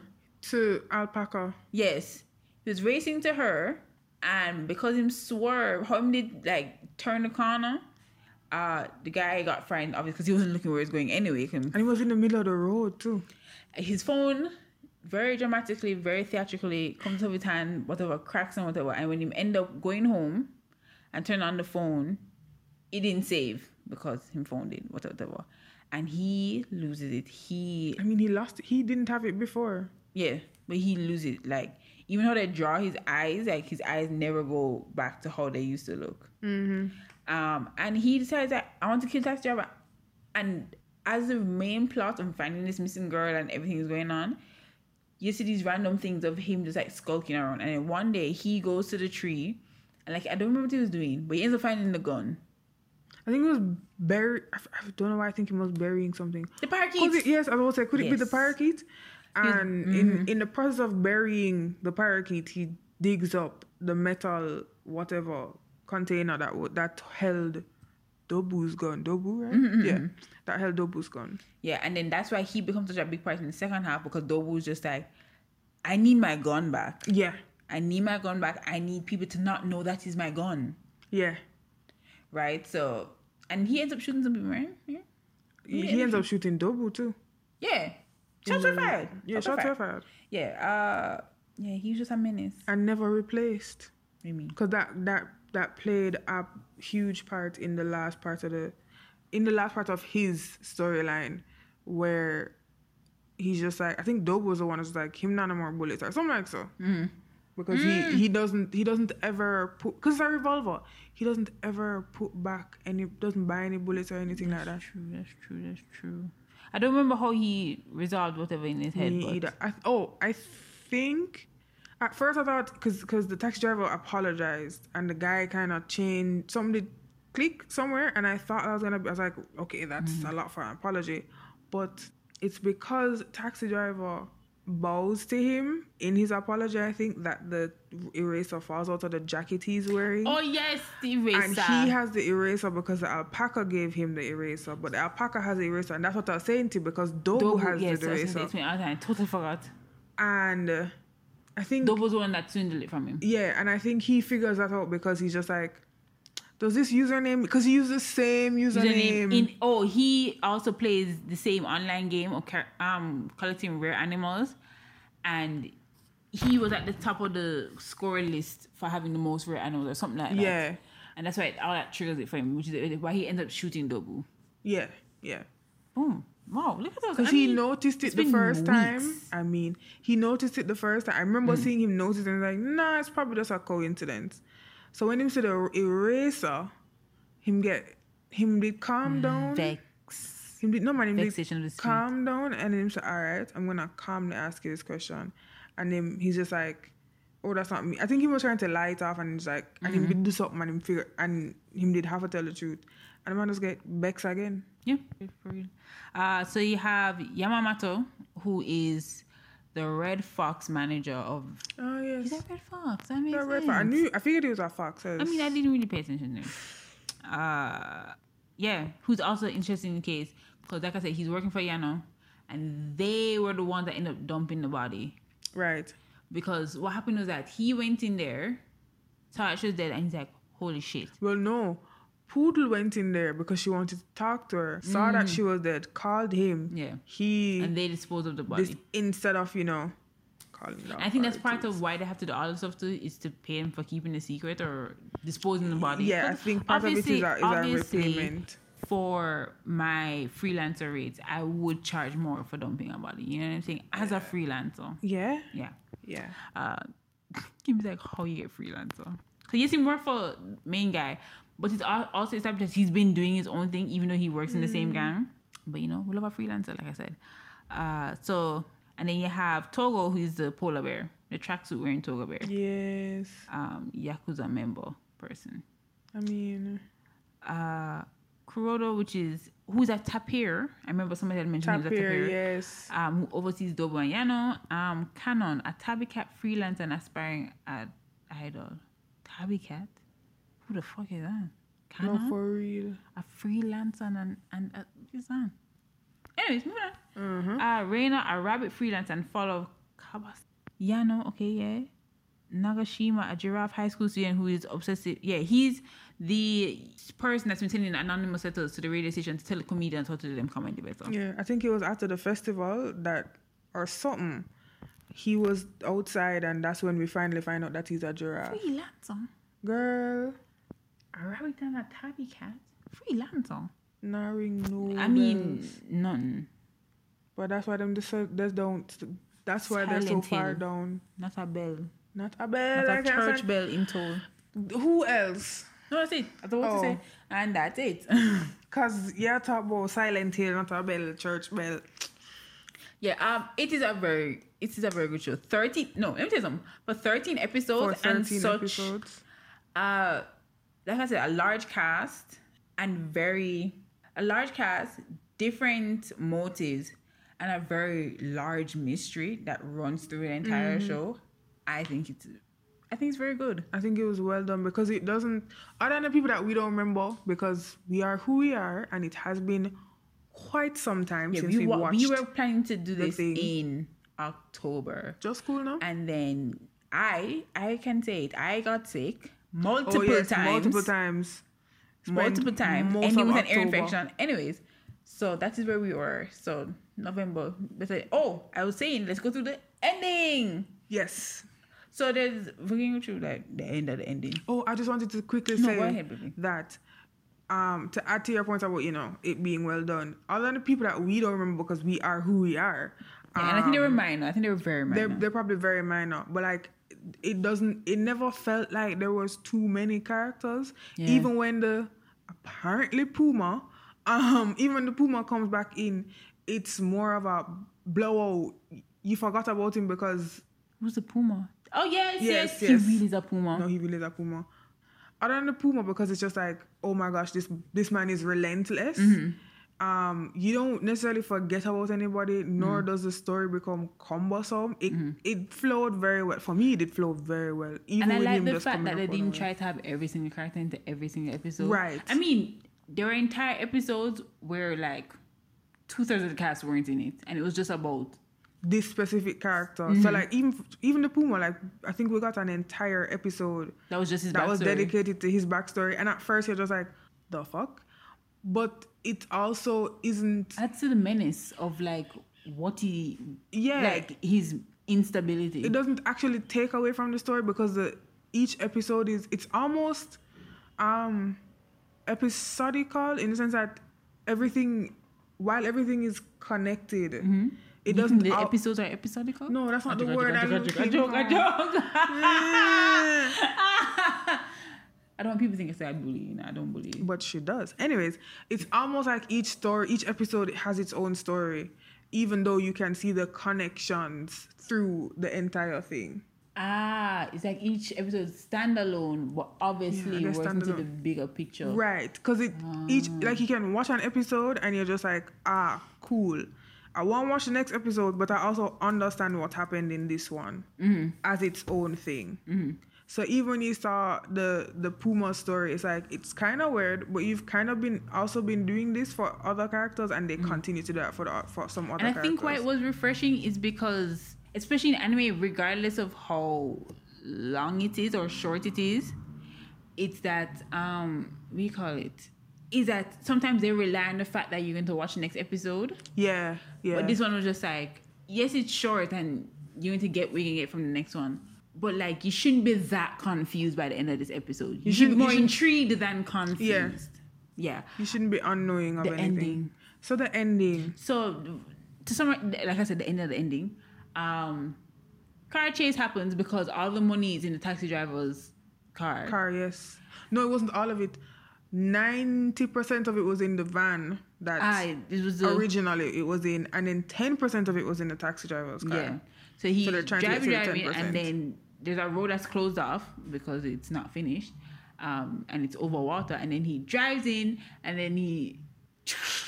To alpaca. Yes, he was racing to her, and because him swerve, how him did like turn the corner. Uh, the guy got frightened obviously because he wasn't looking where he was going anyway. And he was in the middle of the road too. his phone very dramatically, very theatrically comes off his hand, whatever, cracks and whatever. And when him end up going home and turn on the phone, it didn't save because him phone did, whatever, whatever. And he loses it. He I mean, he lost it. He didn't have it before. yeah, but he loses it. Like even though they draw his eyes, like his eyes never go back to how they used to look. Mm-hmm. Um, and he decides that I want to kill taxi driver. And as the main plot of finding this missing girl and everything is going on, you see these random things of him just like skulking around. And then one day he goes to the tree, and like I don't remember what he was doing, but he ends up finding the gun. I think it was bury. I don't know why I think he was burying something. The parakeet. it, yes, I was say, could it be the Yes. And in mm-hmm. in the process of burying the parakeet, he digs up the metal whatever container that that held Dobu's gun. Dobu, right? Mm-hmm, mm-hmm. Yeah, that held Dobu's gun. Yeah, and then that's why he becomes such a big part in the second half because Dobu's just like, I need my gun back. Yeah, I need my gun back. I need people to not know that is my gun. yeah. Right? So, and he ends up shooting some people, right? Yeah. He, Yeah, he ends up shooting Dobu too. Yeah. Shots were fired. Yeah, shots were fired. Yeah. Uh, yeah, he was just a menace. And never replaced. What you mean? because that that that played a huge part in the last part of the in the last part of his storyline where he's just like I think Dope was the one who's like him none more bullets or something like so mm. because he mm. he doesn't he doesn't ever put because it's a revolver he doesn't ever put back any doesn't buy any bullets or anything like that. True, that's true, that's true. I don't remember how he resolved whatever in his head, Me either. I, oh, I think At first, I thought because because the taxi driver apologized and the guy kind of changed somebody click somewhere, and I thought I was gonna. Be, I was like, okay, that's Mm-hmm. a lot for an apology, but it's because taxi driver bows to him in his apology. I think that the eraser falls out of the jacket he's wearing. Oh yes, the eraser. And he has the eraser because the alpaca gave him the eraser, but the alpaca has the eraser, and that's what I was saying to you because Dobu, Double, has yes, the I was gonna say eraser. it to me all the time. I totally forgot. And uh, I think Double's the one that swindled it from him. Yeah, and I think he figures that out because he's just like, does this username? Because he used the same username. Username in oh he also plays the same online game of um collecting rare animals, and he was at the top of the score list for having the most rare animals or something like that. Yeah. and that's why all that triggers it for him, which is why he ends up shooting Dobu. yeah, yeah. Boom! Wow, look at those. Because he mean, noticed it the first time. I mean, he noticed it the first time. I remember seeing him notice it and like, nah, it's probably just a coincidence. So when him see the eraser, him get him did calm down. Vex. Him did no man, him did Vexation of calm down and then him say, All right, I'm gonna calmly ask you this question. And then he's just like, Oh, that's not me. I think he was trying to lie it off and he's like and Mm-hmm. him did do something and him figure and him did have to tell the truth. And the man just get Bex again. Yeah, for real. Uh, so you have Yamamoto, who is the Red Fox manager of. Oh Is that Red Fox? That makes red sense. fox. I knew I figured it was a fox. I mean, I didn't really pay attention to him. Uh, yeah, who's also interesting in the case because, like I said, he's working for Yano, and they were the ones that ended up dumping the body right. because what happened was that he went in there, saw was dead, and he's like, "Holy shit!" Well no. Poodle went in there because she wanted to talk to her, saw that she was dead, called him. Mm. Yeah, He and they disposed of the body. this instead of, you know, calling down. I think that's part of why they have to do all this stuff too, is to pay him for keeping the secret or disposing the body. Yeah, I think part of it is a, is a repayment. For my freelancer rates, I would charge more for dumping a body. You know what I'm saying? As a freelancer, Yeah, yeah. yeah. Uh, Kim's like, how you get freelancer? Because you he more for main guy, but it's al- also established he's been doing his own thing, even though he works in the Mm. same gang. But you know, we love a freelancer, like I said. Uh, so and then you have Togo, who's the polar bear, the tracksuit wearing Togo bear, Yes. um, Yakuza member person. I mean, Uh, Kuroda, which is who's a tapir. I remember somebody had mentioned he was a Tapir, tapir. yes. Um, who oversees Dobu and Yano. Um, Canon, a tabby cat freelancer and aspiring ad- idol. Tabby cat? Who the fuck is that? No, Canon? for real. a freelancer and and, uh, what is that? Anyways, moving on. Mm-hmm. Uh, Reina, a rabbit freelance and follow Kabas. Yano, okay, yeah. Nagashima, a giraffe high school student who is obsessive. Yeah, he's the person that's been sending anonymous letters to the radio station to tell comedians how to do them comedy better. Yeah, I think it was after the festival that, or something. He was outside, and that's when we finally find out that he's a giraffe. Freelancer. Girl, A rabbit and a tabby cat. Freelancer. nah ring no. I mean, bells. none. but that's why them just don't. That's why they're so Silent far Hill. down. Not a bell. Not a bell. Not a church bell in tow. Who else? No, that's it. That's what Oh. to say. And that's it. Cause yeah, talk about Silent Hill, not a bell, church bell. yeah, um, it is a very it is a very good show. Thirteen no, let me tell you something. For thirteen episodes For and 13 such episodes. uh like I said, a large cast and very a large cast, different motives, and a very large mystery that runs through the entire mm-hmm. show. I think it's I think it's very good. I think it was well done because it doesn't other than the people that we don't remember because we are who we are and it has been quite some time Yeah, since we, we, watched we were planning to do this thing. in October. just cool now. and then I I can say it. I got sick multiple oh yes, times, multiple times. Spent multiple times, And ending was an ear infection. Anyways, so that is where we were. So November. Oh, I was saying, let's go through the ending. Yes. So there's going through like the end of the ending. Oh, I just wanted to quickly No, say ahead, that um to add to your point about you know it being well done. Other than the people that we don't remember because we are who we are. Yeah, and I think they were um, minor. I think they were very minor. they're they're probably very minor, but like it doesn't. It never felt like there was too many characters. Yeah. Even when the apparently Puma, um, even the Puma comes back in, it's more of a blowout. You forgot about him because Who's the Puma? Oh yes, Yes, yes, yes. He really is a puma. No, he really is a puma. Other than the puma, because it's just like, oh my gosh, this this man is relentless. Mm-hmm. Um, you don't necessarily forget about anybody, nor Mm-hmm. does the story become cumbersome. It it flowed very well for me. It did flow very well, even and I with like him the just fact that they didn't try to have every single character into every single episode. Right. I mean, there were entire episodes where like two thirds of the cast weren't in it, and it was just about this specific character. Mm-hmm. So like even even the puma, like I think we got an entire episode that was just his that was dedicated to his backstory. And at first you're just like, the fuck? But it also isn't Adds to the menace of like what he Yeah. like his instability. it doesn't actually take away from the story because the each episode is it's almost um episodical in the sense that everything while everything is connected it Mm-hmm. You doesn't think the al- episodes are episodical. no that's not I the joke, I word joke, I'm I joke, I joke, I joke. I don't want people think I say I bully. You know, I don't bully. but she does anyways it's almost like each story each episode has its own story even though you can see the connections through the entire thing Ah, it's like each episode is standalone, but obviously they're working to the bigger picture. Right, because it each like you can watch an episode and you're just like, ah, cool. I won't watch the next episode, but I also understand what happened in this one as its own thing. So even when you saw the the Puma story, it's like it's kind of weird, but you've kind of been also been doing this for other characters, and they continue to do that for the, for some other And I characters. think why it was refreshing is because, especially in anime, regardless of how long it is or short it is, it's that um we call it is that sometimes they rely on the fact that you're going to watch the next episode. yeah, yeah, But this one was just like, yes, it's short and you're going to get what you can get from the next one. But like, you shouldn't be that confused by the end of this episode. You, You should be more intrigued than confused. Yeah. yeah. you shouldn't be unknowing of The anything. ending. So the ending, So, to summarize, like I said, the end of the ending, um, car chase happens because all the money is in the taxi driver's car. car, yes. No, it wasn't all of it. Ninety percent of it was in the van that Ah, it was the originally it was in, and then ten percent of it was in the taxi driver's car. yeah. So he So driving, get to the driving, and then there's a road that's closed off because it's not finished, um, and it's over water. And then he drives in, and then he,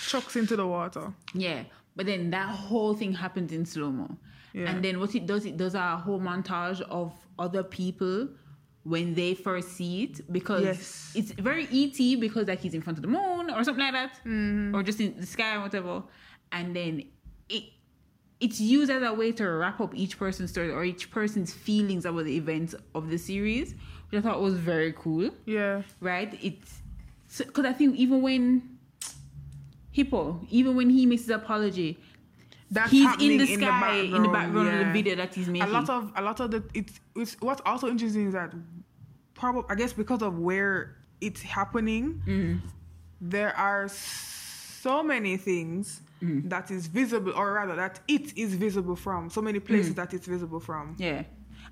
Chucks into the water. yeah. But then that whole thing happens in slow mo. Yeah. And then what it does, it does a whole montage of other people when they first see it because Yes. it's very ET because like he's in front of the moon or something like that, Mm-hmm. or just in the sky or whatever. And then it's used as a way to wrap up each person's story or each person's feelings about the events of the series, which I thought was very cool Yeah. right? It's because I think even when Hippo, even when he makes his apology, That's he's in the sky in the background of the yeah. video that he's making. A lot of a lot of the it's it's what's also interesting is that probably I guess because of where it's happening, Mm-hmm. there are so many things Mm-hmm. that is visible, or rather that it is visible from. So many places that it's visible from. yeah,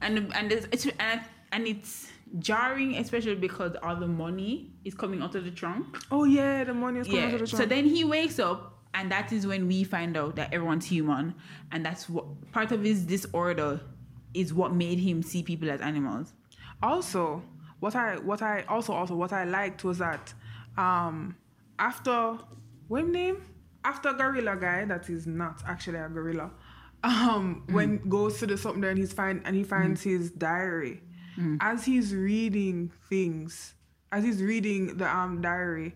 and and it's, it's and, and it's jarring, especially because all the money is coming out of the trunk. Oh yeah, the money is coming out of the trunk. So then he wakes up, and that is when we find out that everyone's human, and that's what part of his disorder is what made him see people as animals. also what i what i also also what i liked was that um after what name after gorilla guy that is not actually a gorilla um mm. when goes to the something and he's find and he mm. finds his diary. Mm. As he's reading things as he's reading the um diary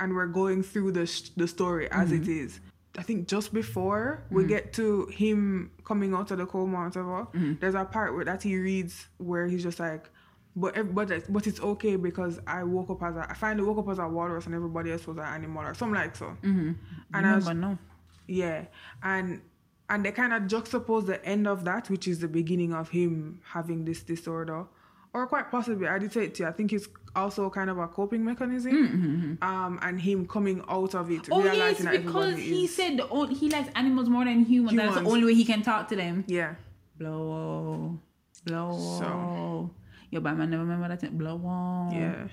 and we're going through the sh- the story as it mm-hmm. is I think just before we get to him coming out of the coma or whatever, there's a part where that he reads where he's just like, but but it's- but it's okay because I woke up as a I finally woke up as a walrus and everybody else was an animal or something like so. Mm-hmm. And I was, no. yeah, and and they kind of juxtapose the end of that, which is the beginning of him having this disorder, or quite possibly I did say it to you. I think it's also kind of a coping mechanism, um, and him coming out of it, Mm-hmm. Oh yes, because he is, said the on- he likes animals more than humans. That's the only way he can talk to them. yeah, Blow, blow. So- Yo, but man, never remember that. thing. Blow. on. yeah.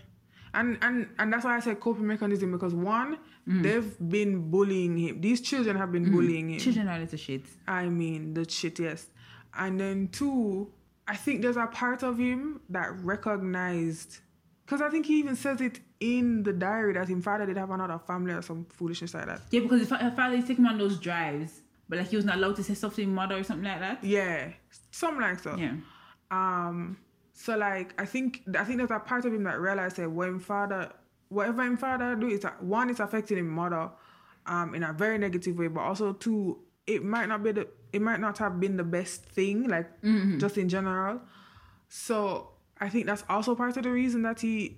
And, and and that's why I said coping mechanism because one, Mm. they've been bullying him. These children have been bullying him. Children are little shit. I mean, the shit, yes. And then two, I think there's a part of him that recognized, because I think he even says it in the diary that his father did have another family or some foolishness like that. Yeah, because his fa- her father is taking him on those drives, but like he was not allowed to say stuff to his mother or something like that. Yeah, something like so. Yeah. Um, so like I think I think there's a part of him that realized that when father, whatever him father do, is one, it's affecting his mother, um, in a very negative way, but also two, it might not be the, it might not have been the best thing, like just in general. So I think that's also part of the reason that he,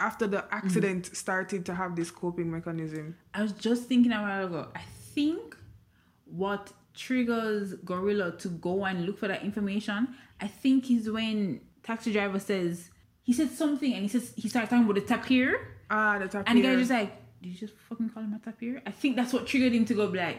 after the accident, started to have this coping mechanism. I was just thinking a while ago. I think what triggers Gorilla to go and look for that information, I think is when taxi driver says he said something and he says he started talking about the tapir, Ah, the tapir. and the guy just like, did you just fucking call him a tapir? I think that's what triggered him to go black.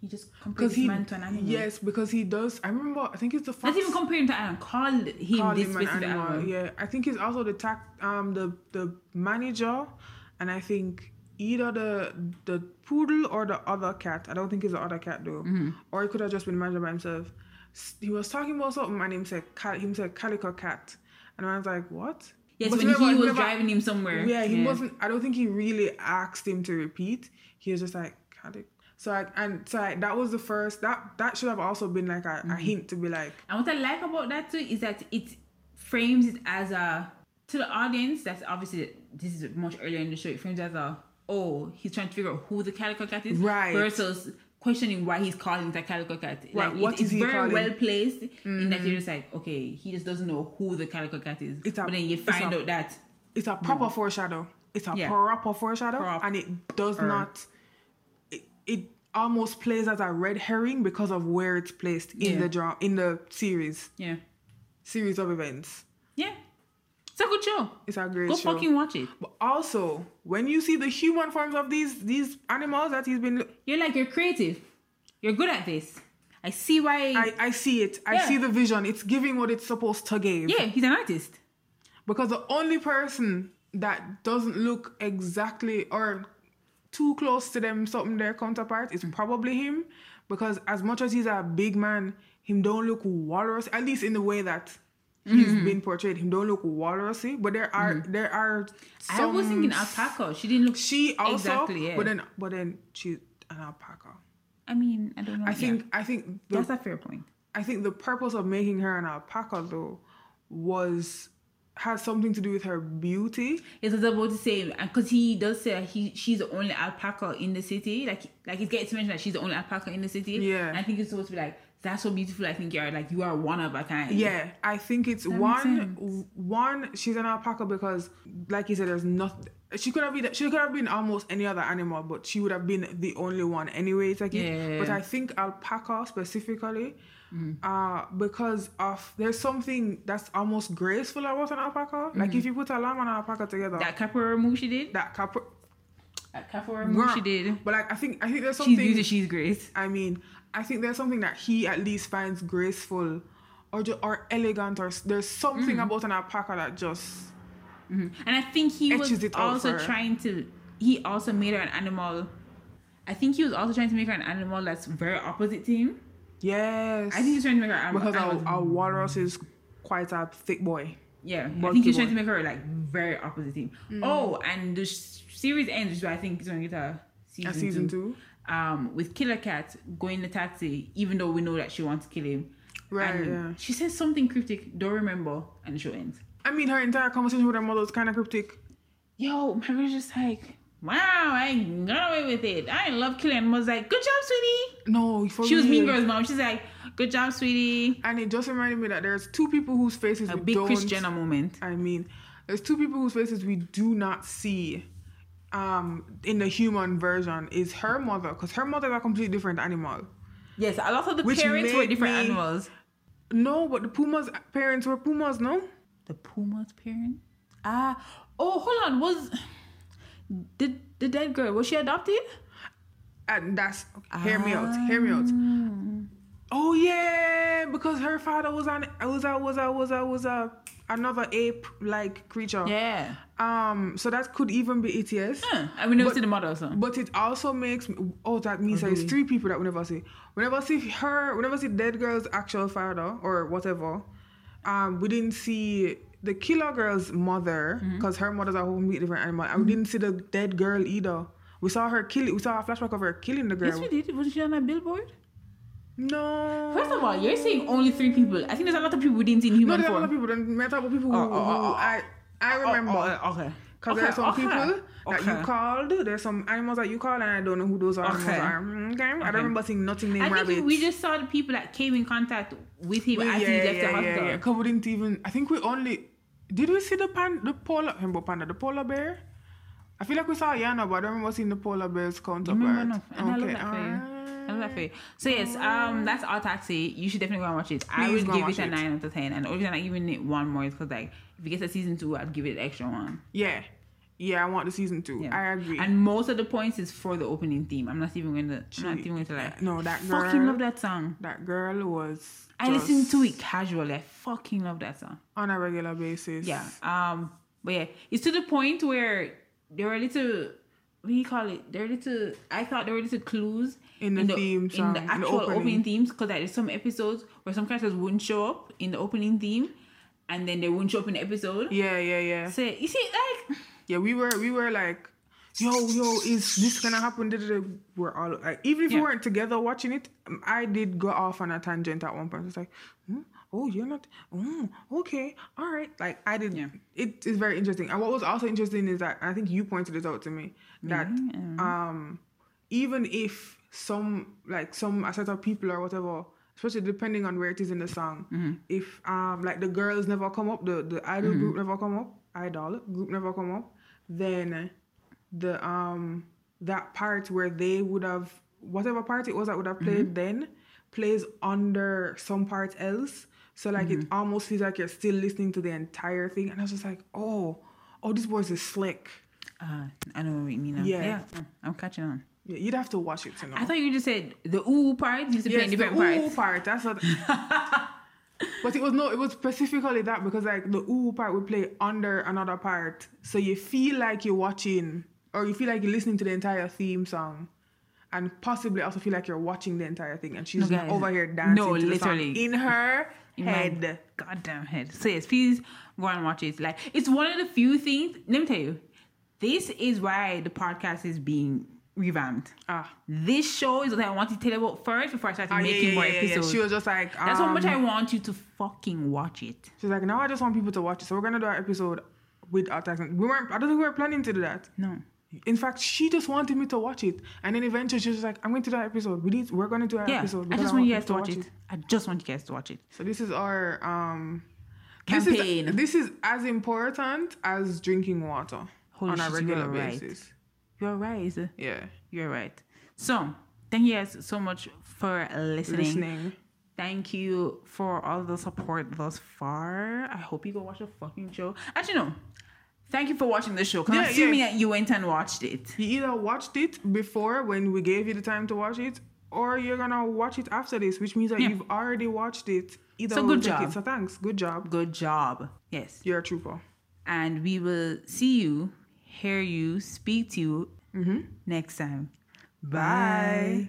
he just compared because this he man to an animal. yes because he does i remember i think it's the Not fox even comparing to animal, called him called this him an animal. animal. yeah i think he's also the tac um the the manager and i think either the the poodle or the other cat i don't think it's the other cat though Mm-hmm. or it could have just been the manager by himself he was talking about something and him said him said calico cat and i was like what Yes, But when never- he was never- driving him somewhere. yeah, he wasn't. I don't think he really asked him to repeat. He was just like, "Got it." So like, and so like, that was the first. That that should have also been like a, Mm-hmm. a hint to be like, And what I like about that too is that it frames it as a to the audience. That's obviously this is much earlier in the show. It frames it as a oh he's trying to figure out who the calico cat is, Right. Versus questioning why he's calling it a calico cat. Right, Like what it, is it's he very calling? well placed in that you're just like okay he just doesn't know who the calico cat is. It's a- but then you find a- out that it's a proper foreshadow. It's a Mm. Yeah. proper foreshadow, Proper. and it does Er. not. It, it almost plays as a red herring because of where it's placed in Yeah. the draw in the series yeah series of events. yeah it's a good show. It's a great show. Go show. fucking watch it. But also, when you see the human forms of these these animals that he's been, You're like you're creative. You're good at this. I see why. I I see it. I Yeah. see the vision. It's giving what it's supposed to give. yeah, he's an artist. Because the only person that doesn't look exactly or too close to them something their counterpart is probably him. Because as much as he's a big man, him don't look walrus, at least in the way that he's Mm-hmm. been portrayed. Him don't look walrusy. But there are there are I was thinking alpaca. She didn't look. she also Exactly, yeah. but then but then she's an alpaca. I mean, I don't know. I yeah. think I think the that's a fair point. I think the purpose of making her an alpaca though was has something to do with her beauty. Yes, I was about to say because he does say he she's the only alpaca in the city. Like like he's getting to mention that she's the only alpaca in the city. Yeah. And I think it's supposed to be like that's so beautiful. I think you're like you are one of a kind. Yeah, I think it's one one she's an alpaca because like you said there's nothing she could have been she could have been almost any other animal but she would have been the only one anyway it's like it- but I think alpaca specifically uh because of there's something that's almost graceful about an alpaca like if you put a lamb and an alpaca together That capoeira move she did. that cap That capoeira move she did. but like I think I think there's something. She's beauty. She's grace. I mean, I think there's something that he at least finds graceful or or elegant or s- there's something Mm. about an alpaca that just And I think he was it also trying to. He also made her an animal. I think he was also trying to make her an animal that's very opposite to him. yes. I think he's trying to make her an because animal. our, our walrus is quite a thick boy. Yeah, I think he's trying to make her like very opposite to him. Oh, and the s- series ends, why I think he's going to get a season, A season two. two. Um, with Killer Cat going in the taxi, even though we know that she wants to kill him. Right, And yeah. She says something cryptic. Don't remember, and the show ends. I mean, her entire conversation with her mother was kind of cryptic. Yo, my girl's just like, wow, I got away with it. I love killing. And was like, good job, sweetie. No, for She was Mean. Girl's mom. She's like, good job, sweetie. And it just reminded me that there's two people whose faces A we big. Kris Jenner moment. I mean, there's two people whose faces we do not see um in the human version is her mother because her mother is a completely different animal Yes, a lot of the Which parents were different me- animals. no but the pumas parents were pumas no The Puma's parent? Ah, oh, hold on. Was the the dead girl was she adopted? and that's hear me out hear me out oh yeah because her father was an was a was a was a was a another ape like creature Yeah. um so that could even be ets Huh. And we never But- see the mother. But it also makes oh that means Oh, there's three people that we never see. We never see her. We never see dead girl's actual father or whatever, um, we didn't see the killer girl's mother Mm-hmm. because her mother's a completely different animal, and we didn't see the dead girl either. We saw her kill. We saw a flashback of her killing the girl. Yes, we did. Wasn't she on that billboard? No. First of all, you're saying only three people. I think there's a lot of people we didn't see in no, human there's a lot of people. Talk about people who, Oh, oh, oh, who oh. oh. I I oh, oh, remember. Oh, oh, okay. Because okay, there are some okay. people that you called. There's some animals that you called, and I don't know who those animals Okay. are. Okay. I don't remember seeing nothing named I think rabbits. we just saw the people that came in contact with him Well, as yeah, he left yeah, the yeah, hospital. yeah. 'Cause we didn't even. I think we only. Did we see the pan, the polar, panda, the polar bear? I feel like we saw Yano, but I don't remember seeing the polar bear's counterpart. remember enough, and I love that for you. alright. I love that for you. So yes, um, that's Odd Taxi. You should definitely go and watch it. I Please would give it a it. nine out of ten, and the reason I'm giving it one more is because like if it gets a season two, I'd give it an extra one. Yeah. Yeah, I want the season two. Yeah. I agree. And most of the points is for the opening theme. I'm not even going to. I'm not even going to like. no, that girl. fucking love that song. That girl was. I listen to it casually. I fucking love that song. on a regular basis. Yeah. Um. But yeah, it's to the point where there were little. What do you call it? There were little. I thought there were little clues In the theme song, in in the the actual opening. opening. themes, because like, there's some episodes where some characters wouldn't show up in the opening theme, and then they wouldn't show up in the episode. Yeah, yeah, yeah. So you see, like, Yeah, we were we were like, yo, yo, is this gonna happen? We're all like, even if Yeah. we weren't together watching it, um, I did go off on a tangent at one point. It's like, hmm, oh, you're not, oh, okay, all right. Like I didn't Yeah. It is very interesting. And what was also interesting is that I think you pointed this out to me that um, even if some like some a set of people or whatever. Especially depending on where it is in the song. Mm-hmm. If um like the girls never come up, the the idol Mm-hmm. group never come up, idol group never come up, then the um that part where they would have whatever part it was that would have played Mm-hmm. then plays under some part else. So like it Mm-hmm. almost feels like you're still listening to the entire thing. And I was just like, oh, oh, this voice is slick. uh, I know what you mean. Now. Yeah. yeah, I'm catching on. Yeah, you'd have to watch it to know. I thought you just said the ooh part. You used to play in the different ooh parts. part. That's what. but it was no, it was specifically that because like the ooh part would play under another part, so you feel like you're watching or you feel like you're listening to the entire theme song, and possibly also feel like you're watching the entire thing. And she's No, guys. over here dancing No, the literally. in her In head. goddamn head. So yes, please go and watch it. Like it's one of the few things. Let me tell you, this is why the podcast is being revamped. Ah, This show is what I want to tell you about first before I started ah, making yeah, more yeah, yeah. episodes. She was just like, That's how much um, I want you to fucking watch it. She's like, now I just want people to watch it. So we're gonna do our episode with our accent. We weren't. I don't think we were planning to do that. No. In fact, she just wanted me to watch it, and then eventually she was like, "I'm going to do that episode. We need. We're going to do our Yeah. episode." I just want you you guys to watch it. I just want you guys to watch it. So this is our um Campaign. This is, this is as important as drinking water Holy on a regular you're right. You're right. Yeah, You're right. So thank you guys so much for listening. listening. Thank you for all the support thus far. I hope you go watch the fucking show. Actually, no. Thank you for watching the show. Because Yeah, I'm assuming yeah. that you went and watched it. You either watched it before when we gave you the time to watch it, or you're gonna watch it after this, which means that Yeah. you've already watched it. Either So good job. It. So thanks, good job. Good job. Yes. You're a trooper. And we will see you, hear you, speak to you mm-hmm. next time. Bye. Bye.